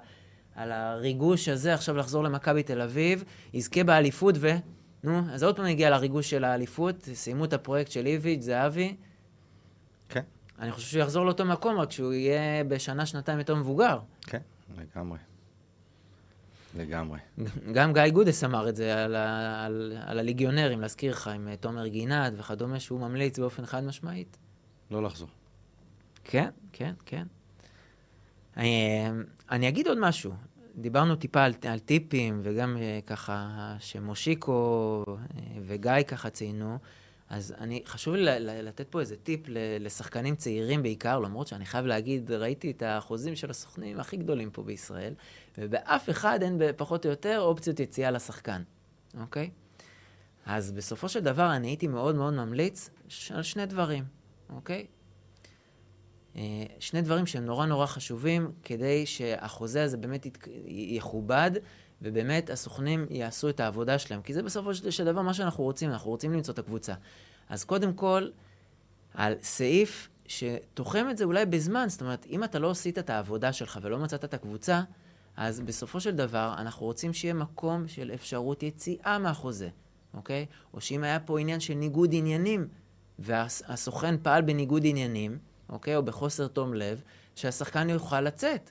על הריגוש הזה, עכשיו לחזור למכבי תל אביב, יזכה באליפות ו... נו, אז עוד פעם נגיע לריגוש של האליפות, סיימו את הפרויקט של איביץ', זהבי. כן. אני חושב שהוא יחזור לאותו מקום, רק שהוא יהיה בשנה, שנתיים יותר מבוגר. כן, לגמרי. לגמרי. גם גיא גודס אמר את זה על, ה, על, על הליגיונרים, להזכיר לך, עם אה, תומר גינת וכדומה, שהוא ממליץ באופן חד משמעית. לא לחזור. כן, כן, כן. אני, אה, אני אגיד עוד משהו. דיברנו טיפה על, על טיפים, וגם uh, ככה שמושיקו וגיא ככה ציינו, אז אני, חשוב לי לתת פה איזה טיפ לשחקנים צעירים בעיקר, למרות שאני חייב להגיד, ראיתי את האחוזים של הסוכנים הכי גדולים פה בישראל, ובאף אחד אין פחות או יותר אופציות יציאה לשחקן, אוקיי? אז בסופו של דבר אני הייתי מאוד מאוד ממליץ על שני דברים, אוקיי? אה, שני דברים שהם נורא נורא חשובים כדי שהחוזה הזה באמת יכובד, ובאמת הסוכנים יעשו את העבודה שלהם. כי זה בסופו של דבר מה שאנחנו רוצים, אנחנו רוצים למצוא את הקבוצה. אז קודם כל, על סעיף שתוחם את זה אולי בזמן, זאת אומרת, אם אתה לא עשית את העבודה שלך ולא מצאת את הקבוצה, אז בסופו של דבר אנחנו רוצים שיהיה מקום של אפשרות יציאה מהחוזה, אוקיי? או שאם היה פה עניין של ניגוד עניינים, והסוכן פעל בניגוד עניינים, אוקיי? או בחוסר תום לב, שהשחקן יוכל לצאת.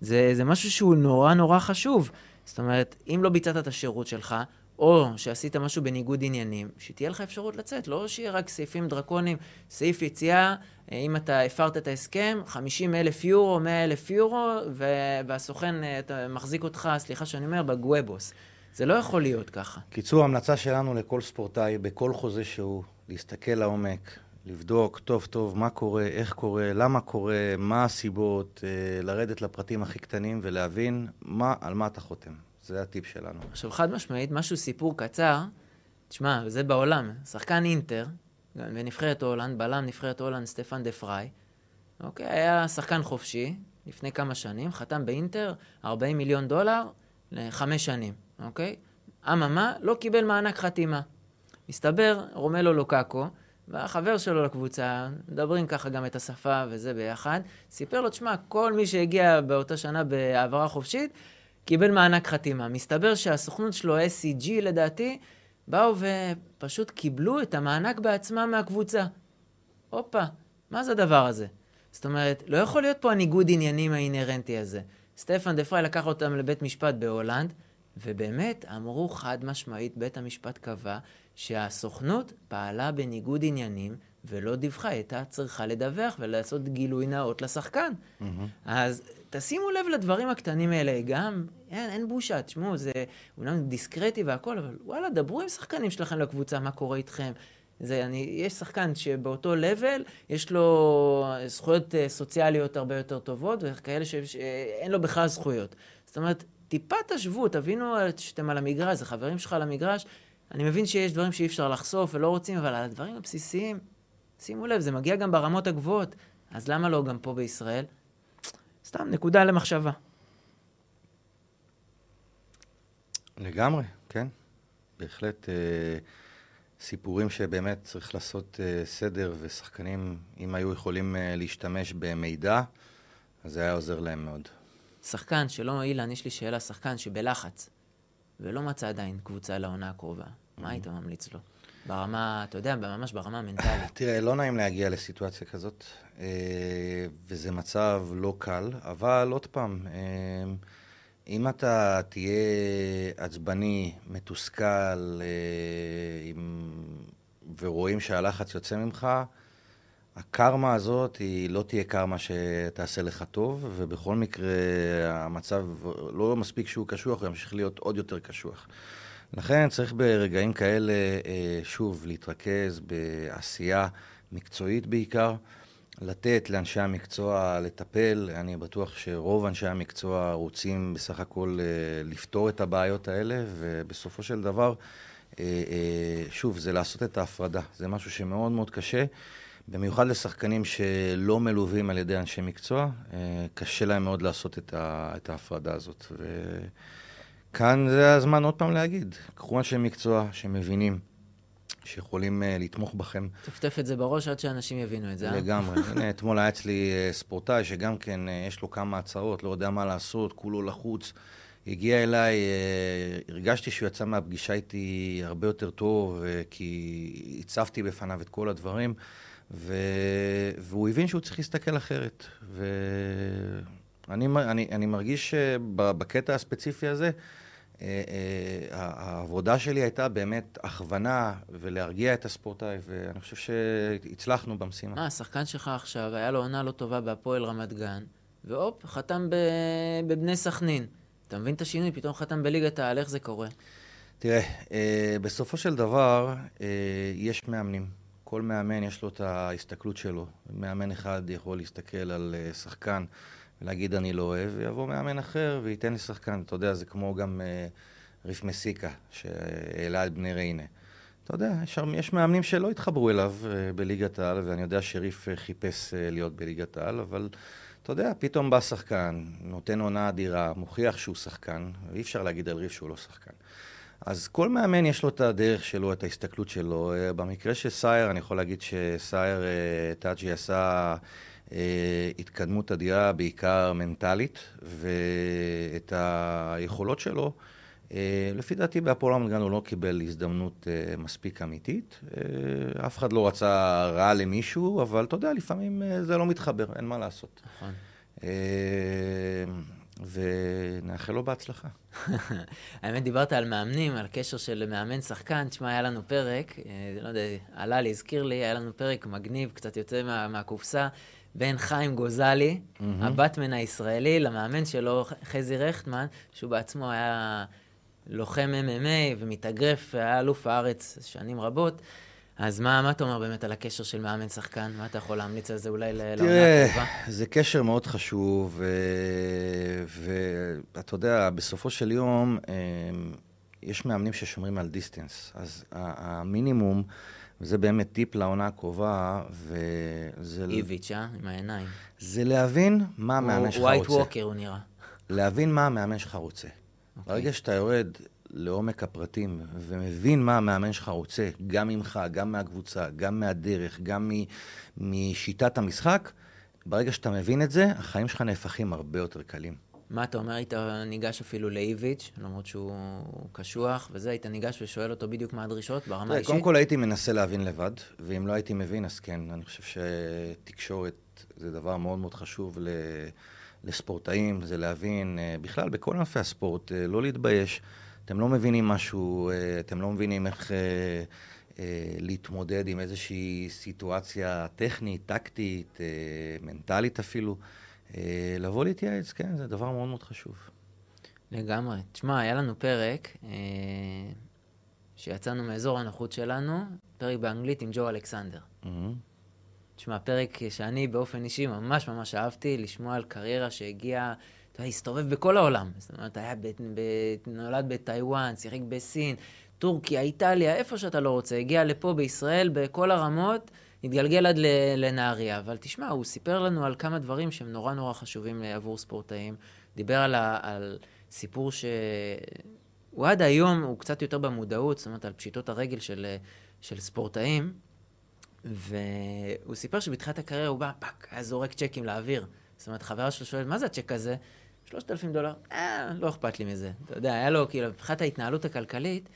זה, זה משהו שהוא נורא נורא חשוב. זאת אומרת, אם לא ביצעת את השירות שלך, או שעשית משהו בניגוד עניינים, שתהיה לך אפשרות לצאת, לא שיהיה רק סעיפים דרקוניים, סעיף יציאה, אה, אם אתה הפרת את ההסכם, 50 אלף יורו, 100 אלף יורו, והסוכן אה, מחזיק אותך, סליחה שאני אומר, בגוובוס. זה לא יכול להיות ככה. קיצור, המלצה שלנו לכל ספורטאי, בכל חוזה שהוא, להסתכל לעומק, לבדוק טוב טוב מה קורה, איך קורה, למה קורה, מה הסיבות, אה, לרדת לפרטים הכי קטנים ולהבין מה, על מה אתה חותם. זה הטיפ שלנו. עכשיו, חד משמעית, משהו, סיפור קצר, תשמע, זה בעולם, שחקן אינטר, בנבחרת הולנד, בלם נבחרת הולנד סטפן דה פריי, אוקיי, היה שחקן חופשי לפני כמה שנים, חתם באינטר 40 מיליון דולר לחמש שנים, אוקיי? אממה, לא קיבל מענק חתימה. מסתבר, רומלו לוקאקו, והחבר שלו לקבוצה, מדברים ככה גם את השפה וזה ביחד, סיפר לו, תשמע, כל מי שהגיע באותה שנה בהעברה חופשית, קיבל מענק חתימה. מסתבר שהסוכנות שלו, SCG לדעתי, באו ופשוט קיבלו את המענק בעצמם מהקבוצה. הופה, מה זה הדבר הזה? זאת אומרת, לא יכול להיות פה הניגוד עניינים האינהרנטי הזה. סטפן דה פריי לקח אותם לבית משפט בהולנד, ובאמת אמרו חד משמעית, בית המשפט קבע שהסוכנות פעלה בניגוד עניינים ולא דיווחה, הייתה צריכה לדווח ולעשות גילוי נאות לשחקן. Mm-hmm. אז תשימו לב לדברים הקטנים האלה, גם, אין, אין בושה, תשמעו, זה אומנם דיסקרטי והכל, אבל וואלה, דברו עם שחקנים שלכם לקבוצה, מה קורה איתכם. זה, אני, יש שחקן שבאותו level, יש לו זכויות אה, סוציאליות הרבה יותר טובות, וכאלה שאין לו בכלל זכויות. זאת אומרת, טיפה תשוו, תבינו שאתם על המגרש, זה חברים שלך על המגרש. אני מבין שיש דברים שאי אפשר לחשוף ולא רוצים, אבל על הדברים הבסיסיים, שימו לב, זה מגיע גם ברמות הגבוהות, אז למה לא גם פה בישראל? סתם נקודה למחשבה. לגמרי, כן. בהחלט אה, סיפורים שבאמת צריך לעשות אה, סדר, ושחקנים, אם היו יכולים אה, להשתמש במידע, אז זה היה עוזר להם מאוד. שחקן שלא, אילן, יש לי שאלה, שחקן שבלחץ, ולא מצא עדיין קבוצה לעונה הקרובה, מה היית ממליץ לו? ברמה, אתה יודע, ממש ברמה המנטלית. [LAUGHS] תראה, לא נעים להגיע לסיטואציה כזאת, אה, וזה מצב לא קל, אבל עוד פעם, אה, אם אתה תהיה עצבני, מתוסכל, אה, ורואים שהלחץ יוצא ממך, הקרמה הזאת היא לא תהיה קרמה שתעשה לך טוב, ובכל מקרה המצב לא מספיק שהוא קשוח, הוא ימשיך להיות עוד יותר קשוח. לכן צריך ברגעים כאלה, אה, שוב, להתרכז בעשייה מקצועית בעיקר, לתת לאנשי המקצוע לטפל. אני בטוח שרוב אנשי המקצוע רוצים בסך הכל אה, לפתור את הבעיות האלה, ובסופו של דבר, אה, שוב, זה לעשות את ההפרדה. זה משהו שמאוד מאוד קשה. במיוחד לשחקנים שלא מלווים על ידי אנשי מקצוע, קשה להם מאוד לעשות את ההפרדה הזאת. ו... כאן זה הזמן עוד פעם להגיד, קחו אנשי מקצוע שמבינים, שיכולים uh, לתמוך בכם. טפטף את זה בראש עד שאנשים יבינו את זה, אה? לגמרי. [LAUGHS] הנה, אתמול היה אצלי uh, ספורטאי שגם כן, uh, יש לו כמה הצהרות, לא יודע מה לעשות, כולו לחוץ. הגיע אליי, uh, הרגשתי שהוא יצא מהפגישה איתי הרבה יותר טוב, uh, כי הצפתי בפניו את כל הדברים, ו... והוא הבין שהוא צריך להסתכל אחרת. ואני אני, אני מרגיש שבקטע הספציפי הזה, אה, אה, העבודה שלי הייתה באמת הכוונה ולהרגיע את הספורטאי, ואני חושב שהצלחנו במשימה. מה, השחקן שלך עכשיו, היה לו עונה לא טובה בהפועל רמת גן, והופ, חתם בבני סכנין. אתה מבין את השינוי? פתאום חתם בליגת העל, איך זה קורה? תראה, אה, בסופו של דבר, יש מאמנים. כל מאמן יש לו את ההסתכלות שלו. מאמן אחד יכול להסתכל על שחקן ולהגיד אני לא אוהב, ויבוא מאמן אחר וייתן לי שחקן. אתה יודע, זה כמו גם uh, ריף מסיקה, שהעלה את בני ריינה. אתה יודע, יש, יש מאמנים שלא התחברו אליו uh, בליגת העל, ואני יודע שריף uh, חיפש uh, להיות בליגת העל, אבל אתה יודע, פתאום בא שחקן, נותן עונה אדירה, מוכיח שהוא שחקן, ואי אפשר להגיד על ריף שהוא לא שחקן. אז כל מאמן יש לו את הדרך שלו, את ההסתכלות שלו. במקרה של סייר, אני יכול להגיד שסייר טאג'י עשה אה, התקדמות אדירה, בעיקר מנטלית, ואת היכולות שלו, אה, לפי דעתי בהפועל רמת גן הוא לא קיבל הזדמנות אה, מספיק אמיתית. אף אחד לא רצה רע למישהו, אבל אתה יודע, לפעמים זה לא מתחבר, אין מה לעשות. נכון. ונאחל לו בהצלחה. [LAUGHS] האמת, דיברת על מאמנים, על קשר של מאמן שחקן. תשמע, היה לנו פרק, לא יודע, עלה לי, הזכיר לי, היה לנו פרק מגניב, קצת יוצא מה, מהקופסה, בין חיים גוזלי, mm-hmm. הבטמן הישראלי, למאמן שלו, חזי רכטמן, שהוא בעצמו היה לוחם MMA ומתאגרף, היה אלוף הארץ שנים רבות. אז מה, מה אתה אומר באמת על הקשר של מאמן שחקן? מה אתה יכול להמליץ על זה אולי לעונה הקרובה? תראה, זה קשר מאוד חשוב, ואתה יודע, בסופו של יום, אמ, יש מאמנים ששומרים על distance, אז המינימום... וזה באמת טיפ לעונה הקרובה, וזה... איביץ', אה? עם העיניים. זה להבין מה המאמן שלך רוצה. White Walker הוא נראה. להבין מה המאמן שלך רוצה. Okay. אוקיי. ברגע שאתה יורד לעומק הפרטים ומבין מה המאמן שלך רוצה, גם ממך, גם מהקבוצה, גם מהדרך, גם משיטת המשחק, ברגע שאתה מבין את זה, החיים שלך נהפכים הרבה יותר קלים. מה אתה אומר, היית ניגש אפילו לאיביץ', למרות שהוא קשוח וזה, היית ניגש ושואל אותו בדיוק מה הדרישות ברמה האישית? קודם כל הייתי מנסה להבין לבד, ואם לא הייתי מבין, אז כן, אני חושב שתקשורת זה דבר מאוד מאוד חשוב לספורטאים, זה להבין, אה, בכלל, בכל ענפי הספורט, אה, לא להתבייש. אתם לא מבינים משהו, אה, אתם לא מבינים איך... להתמודד עם איזושהי סיטואציה טכנית, טקטית, מנטלית אפילו. לבוא להתייעץ, כן, זה דבר מאוד מאוד חשוב. לגמרי. תשמע, היה לנו פרק שיצאנו מאזור הנוחות שלנו, פרק באנגלית עם ג'ו אלכסנדר. Mm-hmm. תשמע, פרק שאני באופן אישי ממש ממש אהבתי לשמוע על קריירה שהגיעה, אתה יודע, הסתובב בכל העולם. זאת אומרת, היה ב, ב, נולד בטיוואן, שיחק בסין, טורקיה, איטליה, איפה שאתה לא רוצה. הגיע לפה בישראל, בכל הרמות, התגלגל עד לנהריה. אבל תשמע, הוא סיפר לנו על כמה דברים שהם נורא נורא חשובים עבור ספורטאים. דיבר על, ה- על סיפור ש... הוא עד היום, הוא קצת יותר במודעות, זאת אומרת, על פשיטות הרגל של, של ספורטאים. והוא סיפר שבתחילת הקריירה הוא בא, fuck, היה זורק צ'קים לאוויר. זאת אומרת, חברה שלו שואלת, מה זה הצ'ק הזה? 3,000 דולר, אה, לא אכפת לי מזה. אתה יודע, היה לו, כאילו, מבחינת ההתנהלות הכלכלית,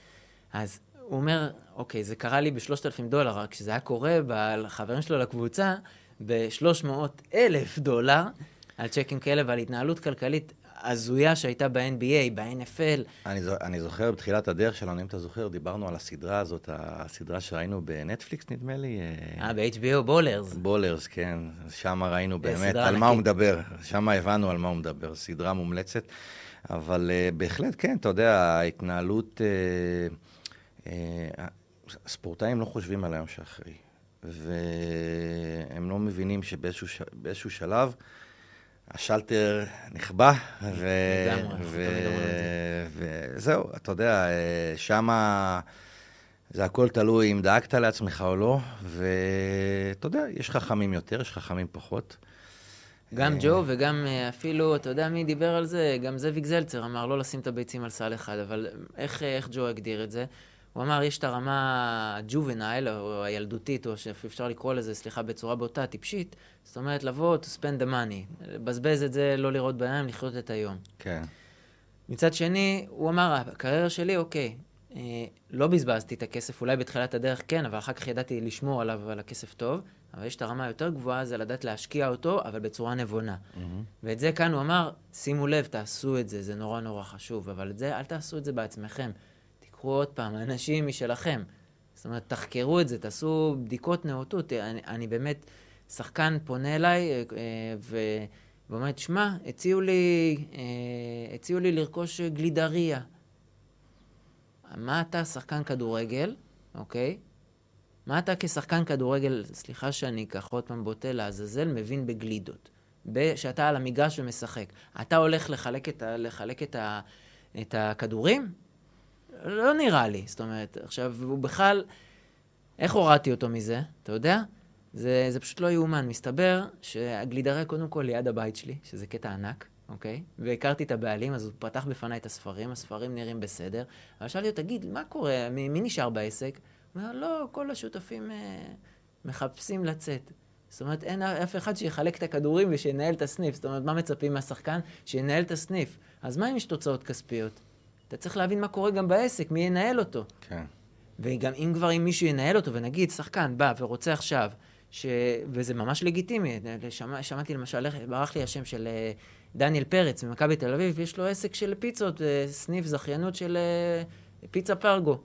אז הוא אומר, אוקיי, זה קרה לי ב-3,000 דולר, רק כשזה היה קורה לחברים שלו לקבוצה, ב-300 אלף דולר, על צ'קים כאלה ועל התנהלות כלכלית הזויה שהייתה ב-NBA, ב-NFL. אני, אני זוכר בתחילת הדרך שלנו, אם אתה זוכר, דיברנו על הסדרה הזאת, הסדרה שראינו בנטפליקס, נדמה לי. אה, ב-HBO, בולרס. בולרס, כן. שם ראינו באמת על מה הוא מדבר. שם הבנו על מה הוא מדבר. סדרה מומלצת. אבל uh, בהחלט, כן, אתה יודע, ההתנהלות... Uh, uh, ספורטאים לא חושבים על היום שאחרי. והם לא מבינים שבאיזשהו שלב... השלטר נכבה, וזהו, אתה יודע, שם זה הכל תלוי אם דאגת לעצמך או לא, ואתה יודע, יש חכמים יותר, יש חכמים פחות. גם ג'ו וגם אה, אפילו, אתה יודע מי דיבר על זה? גם זאביק זלצר אמר לא לשים את הביצים על סל אחד, אבל איך, איך ג'ו הגדיר את זה? הוא אמר, יש את הרמה הג'ובנייל, או הילדותית, או שאפשר לקרוא לזה, סליחה, בצורה בוטה, טיפשית. זאת אומרת, לבוא to spend the money. לבזבז את זה, לא לראות בעיניים, לחיות את היום. כן. מצד שני, הוא אמר, הקריירה שלי, אוקיי, אה, לא בזבזתי את הכסף, אולי בתחילת הדרך כן, אבל אחר כך ידעתי לשמור עליו, על הכסף טוב. אבל יש את הרמה היותר גבוהה, זה לדעת להשקיע אותו, אבל בצורה נבונה. Mm-hmm. ואת זה כאן הוא אמר, שימו לב, תעשו את זה, זה נורא נורא חשוב, אבל את זה, אל תעשו את זה בעצמכם. קחו עוד פעם אנשים משלכם. זאת אומרת, תחקרו את זה, תעשו בדיקות נאותות. אני, אני באמת, שחקן פונה אליי אה. ואומר, שמע, הציעו לי, אה, הציעו לי לרכוש גלידריה. מה אתה שחקן כדורגל, אוקיי? מה אתה כשחקן כדורגל, סליחה שאני ככה עוד פעם בוטה לעזאזל, מבין בגלידות? שאתה על המגרש ומשחק. אתה הולך לחלק את, ה, לחלק את, ה, את הכדורים? לא נראה לי. זאת אומרת, עכשיו, הוא בכלל... איך הורדתי אותו מזה? אתה יודע? זה, זה פשוט לא יאומן. מסתבר שהגלידריה קודם כל ליד הבית שלי, שזה קטע ענק, אוקיי? והכרתי את הבעלים, אז הוא פתח בפניי את הספרים, הספרים נראים בסדר. אבל שאלתי אותו, תגיד, מה קורה? מי, מי נשאר בעסק? הוא אומר, לא, כל השותפים אה, מחפשים לצאת. זאת אומרת, אין אף אחד שיחלק את הכדורים ושינהל את הסניף. זאת אומרת, מה מצפים מהשחקן? שינהל את הסניף. אז מה אם יש תוצאות כספיות? אתה צריך להבין מה קורה גם בעסק, מי ינהל אותו. כן. וגם אם כבר אם מישהו ינהל אותו, ונגיד שחקן בא ורוצה עכשיו, ש... וזה ממש לגיטימי, שמע, שמעתי למשל, ברח לי השם של אה, דניאל פרץ ממכבי תל אביב, יש לו עסק של פיצות, אה, סניף זכיינות של אה, פיצה פרגו.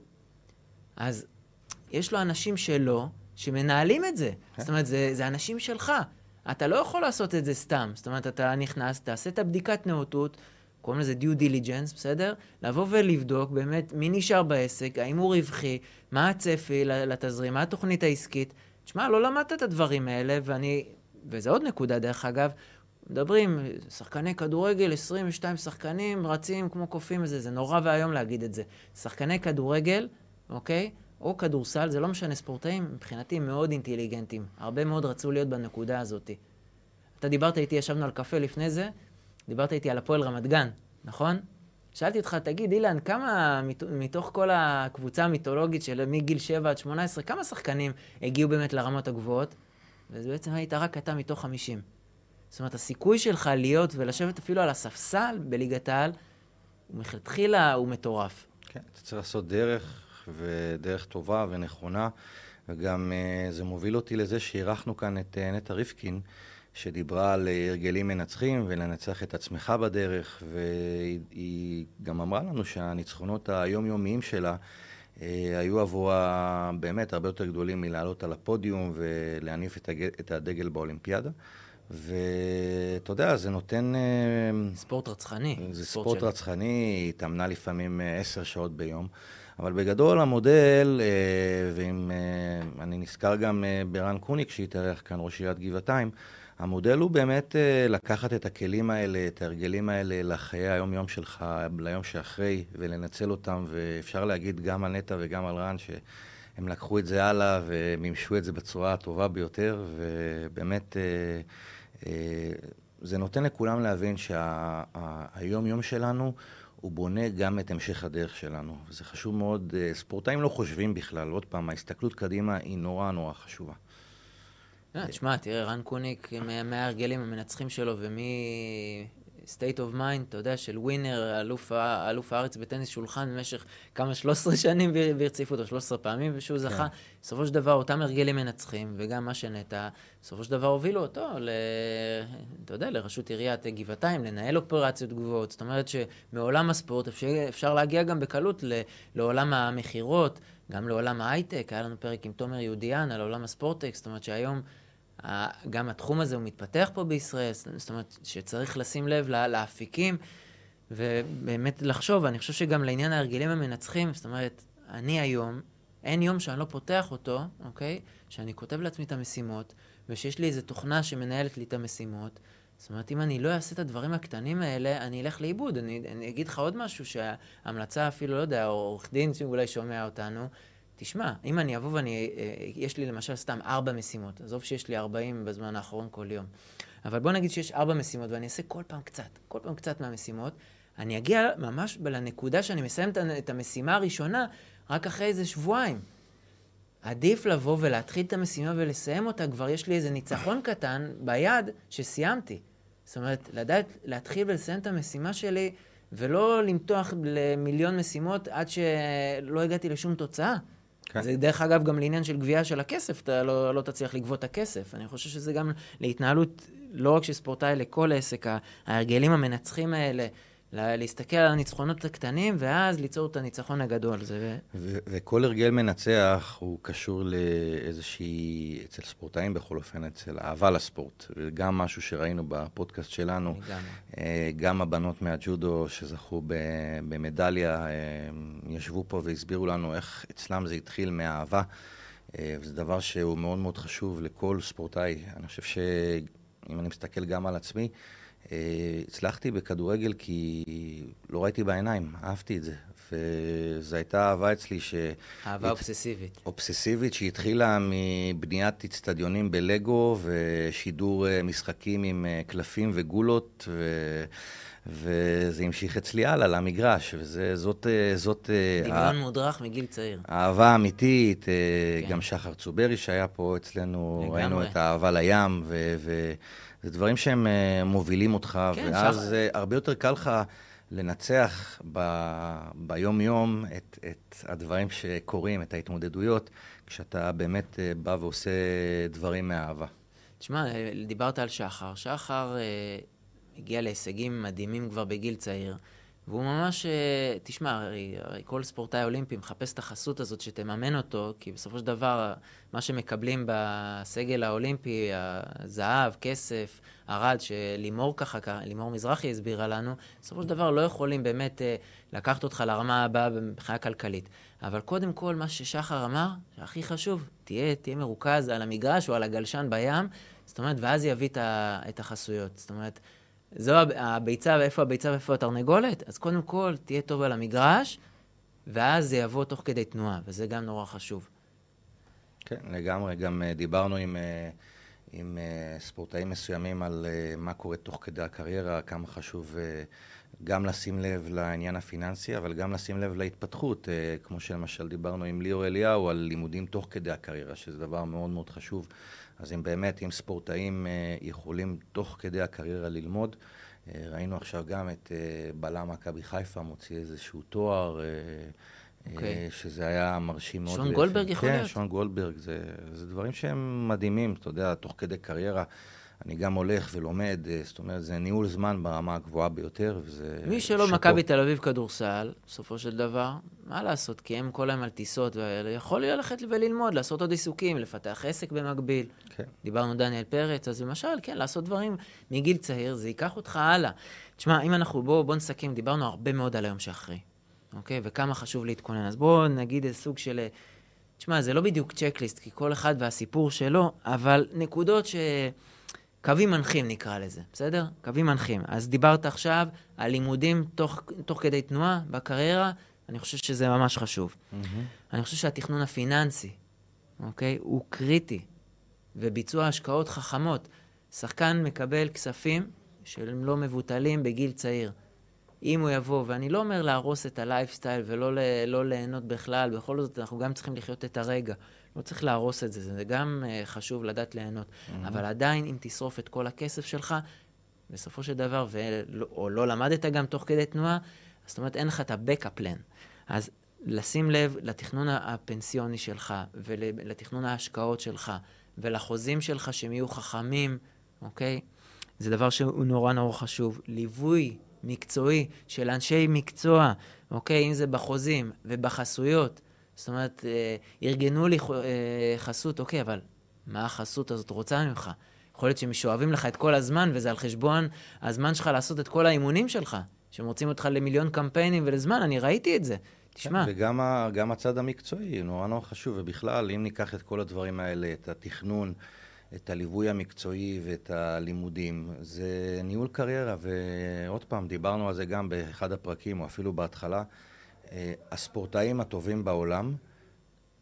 אז יש לו אנשים שלו, שמנהלים את זה. כן. זאת אומרת, זה, זה אנשים שלך. אתה לא יכול לעשות את זה סתם. זאת אומרת, אתה נכנס, תעשה את הבדיקת נאותות, קוראים לזה due diligence, בסדר? לבוא ולבדוק באמת מי נשאר בעסק, האם הוא רווחי, מה הצפי לתזרים, מה התוכנית העסקית. תשמע, לא למדת את הדברים האלה, ואני... וזה עוד נקודה, דרך אגב. מדברים, שחקני כדורגל, 22 שחקנים, רצים כמו קופים וזה, זה נורא ואיום להגיד את זה. שחקני כדורגל, אוקיי? או כדורסל, זה לא משנה, ספורטאים, מבחינתי מאוד אינטליגנטים. הרבה מאוד רצו להיות בנקודה הזאת. אתה דיברת איתי, ישבנו על קפה לפני זה, דיברת איתי על הפועל רמת גן, נכון? שאלתי אותך, תגיד, אילן, כמה מתוך כל הקבוצה המיתולוגית של מגיל 7 עד 18, כמה שחקנים הגיעו באמת לרמות הגבוהות? וזה בעצם היית רק אתה מתוך 50. זאת אומרת, הסיכוי שלך להיות ולשבת אפילו על הספסל בליגת העל, מלכתחילה הוא מטורף. כן, אתה צריך לעשות דרך, ודרך טובה ונכונה, וגם uh, זה מוביל אותי לזה שאירחנו כאן את uh, נטע ריפקין. שדיברה על הרגלים מנצחים ולנצח את עצמך בדרך, והיא גם אמרה לנו שהניצחונות היומיומיים שלה אה, היו עבורה באמת הרבה יותר גדולים מלעלות על הפודיום ולהניף את, הדגל באולימפיאדה. ואתה יודע, זה נותן... ספורט רצחני. זה ספורט, ספורט של... רצחני, היא התאמנה לפעמים עשר שעות ביום. אבל בגדול המודל, ואם אני נזכר גם ברן קוניק שהתארח כאן, ראש עיריית גבעתיים, המודל הוא באמת לקחת את הכלים האלה, את ההרגלים האלה לחיי היום-יום שלך, ליום שאחרי, ולנצל אותם, ואפשר להגיד גם על נטע וגם על רן, ש... הם לקחו את זה הלאה ומימשו את זה בצורה הטובה ביותר, ובאמת אה, אה, זה נותן לכולם להבין שהיום-יום שלנו הוא בונה גם את המשך הדרך שלנו. זה חשוב מאוד, אה, ספורטאים לא חושבים בכלל, עוד פעם, ההסתכלות קדימה היא נורא נורא חשובה. תשמע, תראה, רן קוניק, מההרגלים המנצחים שלו ומי... state of mind, אתה יודע, של ווינר, אלוף, אלוף הארץ בטניס שולחן במשך כמה, 13 שנים והרציפו אותו 13 פעמים, ושהוא כן. זכה. בסופו של דבר, אותם הרגלים מנצחים, וגם מה שנטע, בסופו של דבר הובילו אותו, ל, אתה יודע, לראשות עיריית גבעתיים, לנהל אופרציות גבוהות. זאת אומרת שמעולם הספורט אפשר, אפשר להגיע גם בקלות ל, לעולם המכירות, גם לעולם ההייטק. היה לנו פרק עם תומר יהודיאן על עולם הספורטק, זאת אומרת שהיום... גם התחום הזה הוא מתפתח פה בישראל, זאת אומרת שצריך לשים לב לאפיקים ובאמת לחשוב, אני חושב שגם לעניין ההרגלים המנצחים, זאת אומרת, אני היום, אין יום שאני לא פותח אותו, אוקיי? שאני כותב לעצמי את המשימות, ושיש לי איזו תוכנה שמנהלת לי את המשימות. זאת אומרת, אם אני לא אעשה את הדברים הקטנים האלה, אני אלך לאיבוד. אני, אני אגיד לך עוד משהו, שההמלצה אפילו, לא יודע, עורך דין שאולי שומע אותנו, תשמע, אם אני אבוא ואני, אה, יש לי למשל סתם ארבע משימות, עזוב שיש לי ארבעים בזמן האחרון כל יום, אבל בוא נגיד שיש ארבע משימות ואני אעשה כל פעם קצת, כל פעם קצת מהמשימות, אני אגיע ממש לנקודה שאני מסיים את המשימה הראשונה רק אחרי איזה שבועיים. עדיף לבוא ולהתחיל את המשימה ולסיים אותה, כבר יש לי איזה ניצחון קטן ביד שסיימתי. זאת אומרת, לדעת להתחיל ולסיים את המשימה שלי, ולא למתוח למיליון משימות עד שלא הגעתי לשום תוצאה. כן. זה דרך אגב גם לעניין של גבייה של הכסף, אתה לא, לא תצליח לגבות את הכסף. אני חושב שזה גם להתנהלות, לא רק של ספורטאי, לכל עסק, ההרגלים המנצחים האלה, להסתכל על הניצחונות הקטנים, ואז ליצור את הניצחון הגדול. זה... ו- וכל הרגל מנצח הוא קשור לאיזושהי, אצל ספורטאים בכל אופן, אצל אהבה לספורט. וגם משהו שראינו בפודקאסט שלנו, אה, גם הבנות מהג'ודו שזכו במדליה, אה, ישבו פה והסבירו לנו איך אצלם זה התחיל מאהבה. אה, וזה דבר שהוא מאוד מאוד חשוב לכל ספורטאי. אני חושב שאם אני מסתכל גם על עצמי, הצלחתי בכדורגל כי לא ראיתי בעיניים, אהבתי את זה. וזו הייתה אהבה אצלי ש... אהבה אובססיבית. אובססיבית, שהתחילה מבניית אצטדיונים בלגו ושידור אה, משחקים עם אה, קלפים וגולות, ו... וזה המשיך אצלי הלאה למגרש, וזאת... זאת... דמיון ה... מודרך מגיל צעיר. אהבה אמיתית, כן. גם שחר צוברי שהיה פה אצלנו, לגמרי. ראינו את האהבה לים, ו... ו... זה דברים שהם uh, מובילים אותך, כן, ואז uh, הרבה יותר קל לך לנצח ב- ביום-יום את, את הדברים שקורים, את ההתמודדויות, כשאתה באמת uh, בא ועושה דברים מאהבה. תשמע, דיברת על שחר. שחר uh, הגיע להישגים מדהימים כבר בגיל צעיר. והוא ממש, אה, תשמע, הרי, הרי כל ספורטאי אולימפי מחפש את החסות הזאת שתממן אותו, כי בסופו של דבר, מה שמקבלים בסגל האולימפי, הזהב, כסף, ארד, שלימור ככה, לימור מזרחי הסבירה לנו, בסופו של דבר לא יכולים באמת אה, לקחת אותך לרמה הבאה מבחינה כלכלית. אבל קודם כל, מה ששחר אמר, שהכי חשוב, תהיה, תהיה מרוכז על המגרש או על הגלשן בים, זאת אומרת, ואז יביא את החסויות. זאת אומרת, זו הביצה, ואיפה הביצה ואיפה התרנגולת? אז קודם כל, תהיה טוב על המגרש, ואז זה יבוא תוך כדי תנועה, וזה גם נורא חשוב. כן, לגמרי. גם uh, דיברנו עם, uh, עם uh, ספורטאים מסוימים על uh, מה קורה תוך כדי הקריירה, כמה חשוב uh, גם לשים לב לעניין הפיננסי, אבל גם לשים לב להתפתחות, uh, כמו שלמשל דיברנו עם ליאור אליהו על לימודים תוך כדי הקריירה, שזה דבר מאוד מאוד חשוב. אז אם באמת, אם ספורטאים אה, יכולים תוך כדי הקריירה ללמוד, אה, ראינו עכשיו גם את אה, בלם מכבי חיפה מוציא איזשהו תואר, okay. אוקיי. שזה היה מרשים מאוד. שון גולדברג יכול כן, להיות? כן, שון גולדברג, זה, זה דברים שהם מדהימים, אתה יודע, תוך כדי קריירה. אני גם הולך ולומד, אה, זאת אומרת, זה ניהול זמן ברמה הגבוהה ביותר, וזה... מי שלא מכבי תל אביב כדורסל, בסופו של דבר, מה לעשות? כי הם כל היום על טיסות יכול ללכת וללמוד, לעשות עוד עיסוקים, לפתח עסק במקביל. כן. דיברנו דניאל פרץ, אז למשל, כן, לעשות דברים מגיל צעיר, זה ייקח אותך הלאה. תשמע, אם אנחנו, בואו בוא נסכם, דיברנו הרבה מאוד על היום שאחרי. אוקיי? וכמה חשוב להתכונן. אז בואו נגיד איזה סוג של... תשמע, זה לא בדיוק צ'קליסט, כי כל אחד והסיפור שלו, אבל נקודות ש... קווים מנחים נקרא לזה, בסדר? קווים מנחים. אז דיברת עכשיו על לימודים תוך, תוך כדי תנועה בקריירה, אני חושב שזה ממש חשוב. Mm-hmm. אני חושב שהתכנון הפיננסי, אוקיי, הוא קריטי, וביצוע השקעות חכמות. שחקן מקבל כספים שהם לא מבוטלים בגיל צעיר. אם הוא יבוא, ואני לא אומר להרוס את הלייפסטייל ולא לא ליהנות בכלל, בכל זאת אנחנו גם צריכים לחיות את הרגע. לא צריך להרוס את זה, זה גם uh, חשוב לדעת ליהנות. Mm-hmm. אבל עדיין, אם תשרוף את כל הכסף שלך, בסופו של דבר, ולא, או לא למדת גם תוך כדי תנועה, זאת אומרת, אין לך את ה-backup plan. אז לשים לב לתכנון הפנסיוני שלך, ולתכנון ההשקעות שלך, ולחוזים שלך שהם יהיו חכמים, אוקיי? זה דבר שהוא נורא נורא חשוב. ליווי מקצועי של אנשי מקצוע, אוקיי? אם זה בחוזים ובחסויות. זאת אומרת, אה, ארגנו לי אה, חסות, אוקיי, אבל מה החסות הזאת רוצה ממך? יכול להיות שהם שואבים לך את כל הזמן, וזה על חשבון הזמן שלך לעשות את כל האימונים שלך, שהם רוצים אותך למיליון קמפיינים ולזמן, אני ראיתי את זה. תשמע. וגם הצד המקצועי, נורא נורא חשוב, ובכלל, אם ניקח את כל הדברים האלה, את התכנון, את הליווי המקצועי ואת הלימודים, זה ניהול קריירה, ועוד פעם, דיברנו על זה גם באחד הפרקים, או אפילו בהתחלה. אה, הספורטאים הטובים בעולם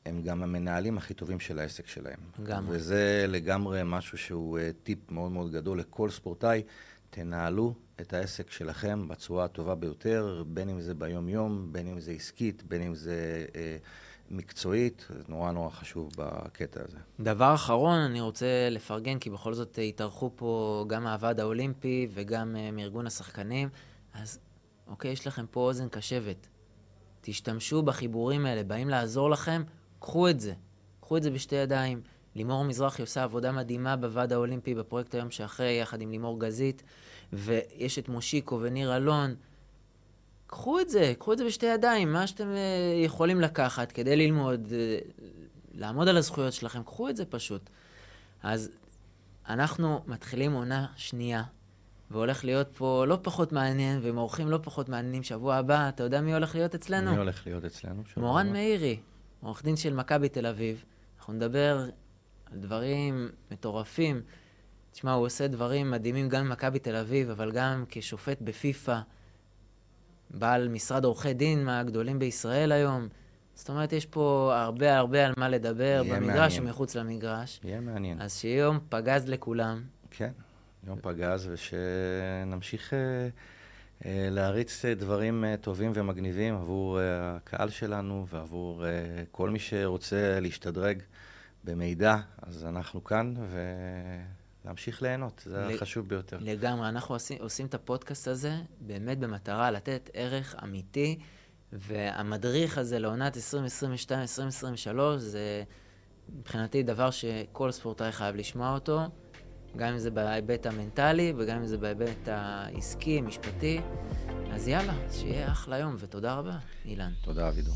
הם גם המנהלים הכי טובים של העסק שלהם. גם. וזה לגמרי משהו שהוא אה, טיפ מאוד מאוד גדול לכל ספורטאי. תנהלו את העסק שלכם בצורה הטובה ביותר, בין אם זה ביום-יום, בין אם זה עסקית, בין אם זה אה, מקצועית. זה נורא נורא חשוב בקטע הזה. דבר אחרון, אני רוצה לפרגן, כי בכל זאת התארחו פה גם מהוועד האולימפי וגם אה, מארגון השחקנים. אז אוקיי, יש לכם פה אוזן קשבת. תשתמשו בחיבורים האלה, באים לעזור לכם, קחו את זה. קחו את זה בשתי ידיים. לימור מזרחי עושה עבודה מדהימה בוועד האולימפי בפרויקט היום שאחרי, יחד עם לימור גזית, ויש את מושיקו וניר אלון. קחו את זה, קחו את זה בשתי ידיים, מה שאתם uh, יכולים לקחת כדי ללמוד, uh, לעמוד על הזכויות שלכם, קחו את זה פשוט. אז אנחנו מתחילים עונה שנייה והולך להיות פה לא פחות מעניין, ועם אורחים לא פחות מעניינים שבוע הבא. אתה יודע מי הולך להיות אצלנו? מי הולך להיות אצלנו? מורן מאירי, עורך דין של מכבי תל אביב. אנחנו נדבר על דברים מטורפים. תשמע, הוא עושה דברים מדהימים גם במכבי תל אביב, אבל גם כשופט בפיפ"א, בעל משרד עורכי דין מהגדולים בישראל היום. זאת אומרת, יש פה הרבה הרבה על מה לדבר, במגרש ומחוץ למגרש. יהיה מעניין. אז שיהיה יום פגז לכולם. כן. יום פגז, ושנמשיך אה, אה, להריץ אה, דברים טובים ומגניבים עבור הקהל שלנו ועבור כל מי שרוצה להשתדרג במידע, אז אנחנו כאן, ולהמשיך ליהנות, זה לג... החשוב ביותר. לגמרי, אנחנו עושים, עושים את הפודקאסט הזה באמת במטרה לתת ערך אמיתי, והמדריך הזה לעונת 2022-2023 זה מבחינתי דבר שכל ספורטאי חייב לשמוע אותו. גם אם זה בהיבט המנטלי וגם אם זה בהיבט העסקי, המשפטי. אז יאללה, שיהיה אחלה יום, ותודה רבה, אילן. תודה, אבידור.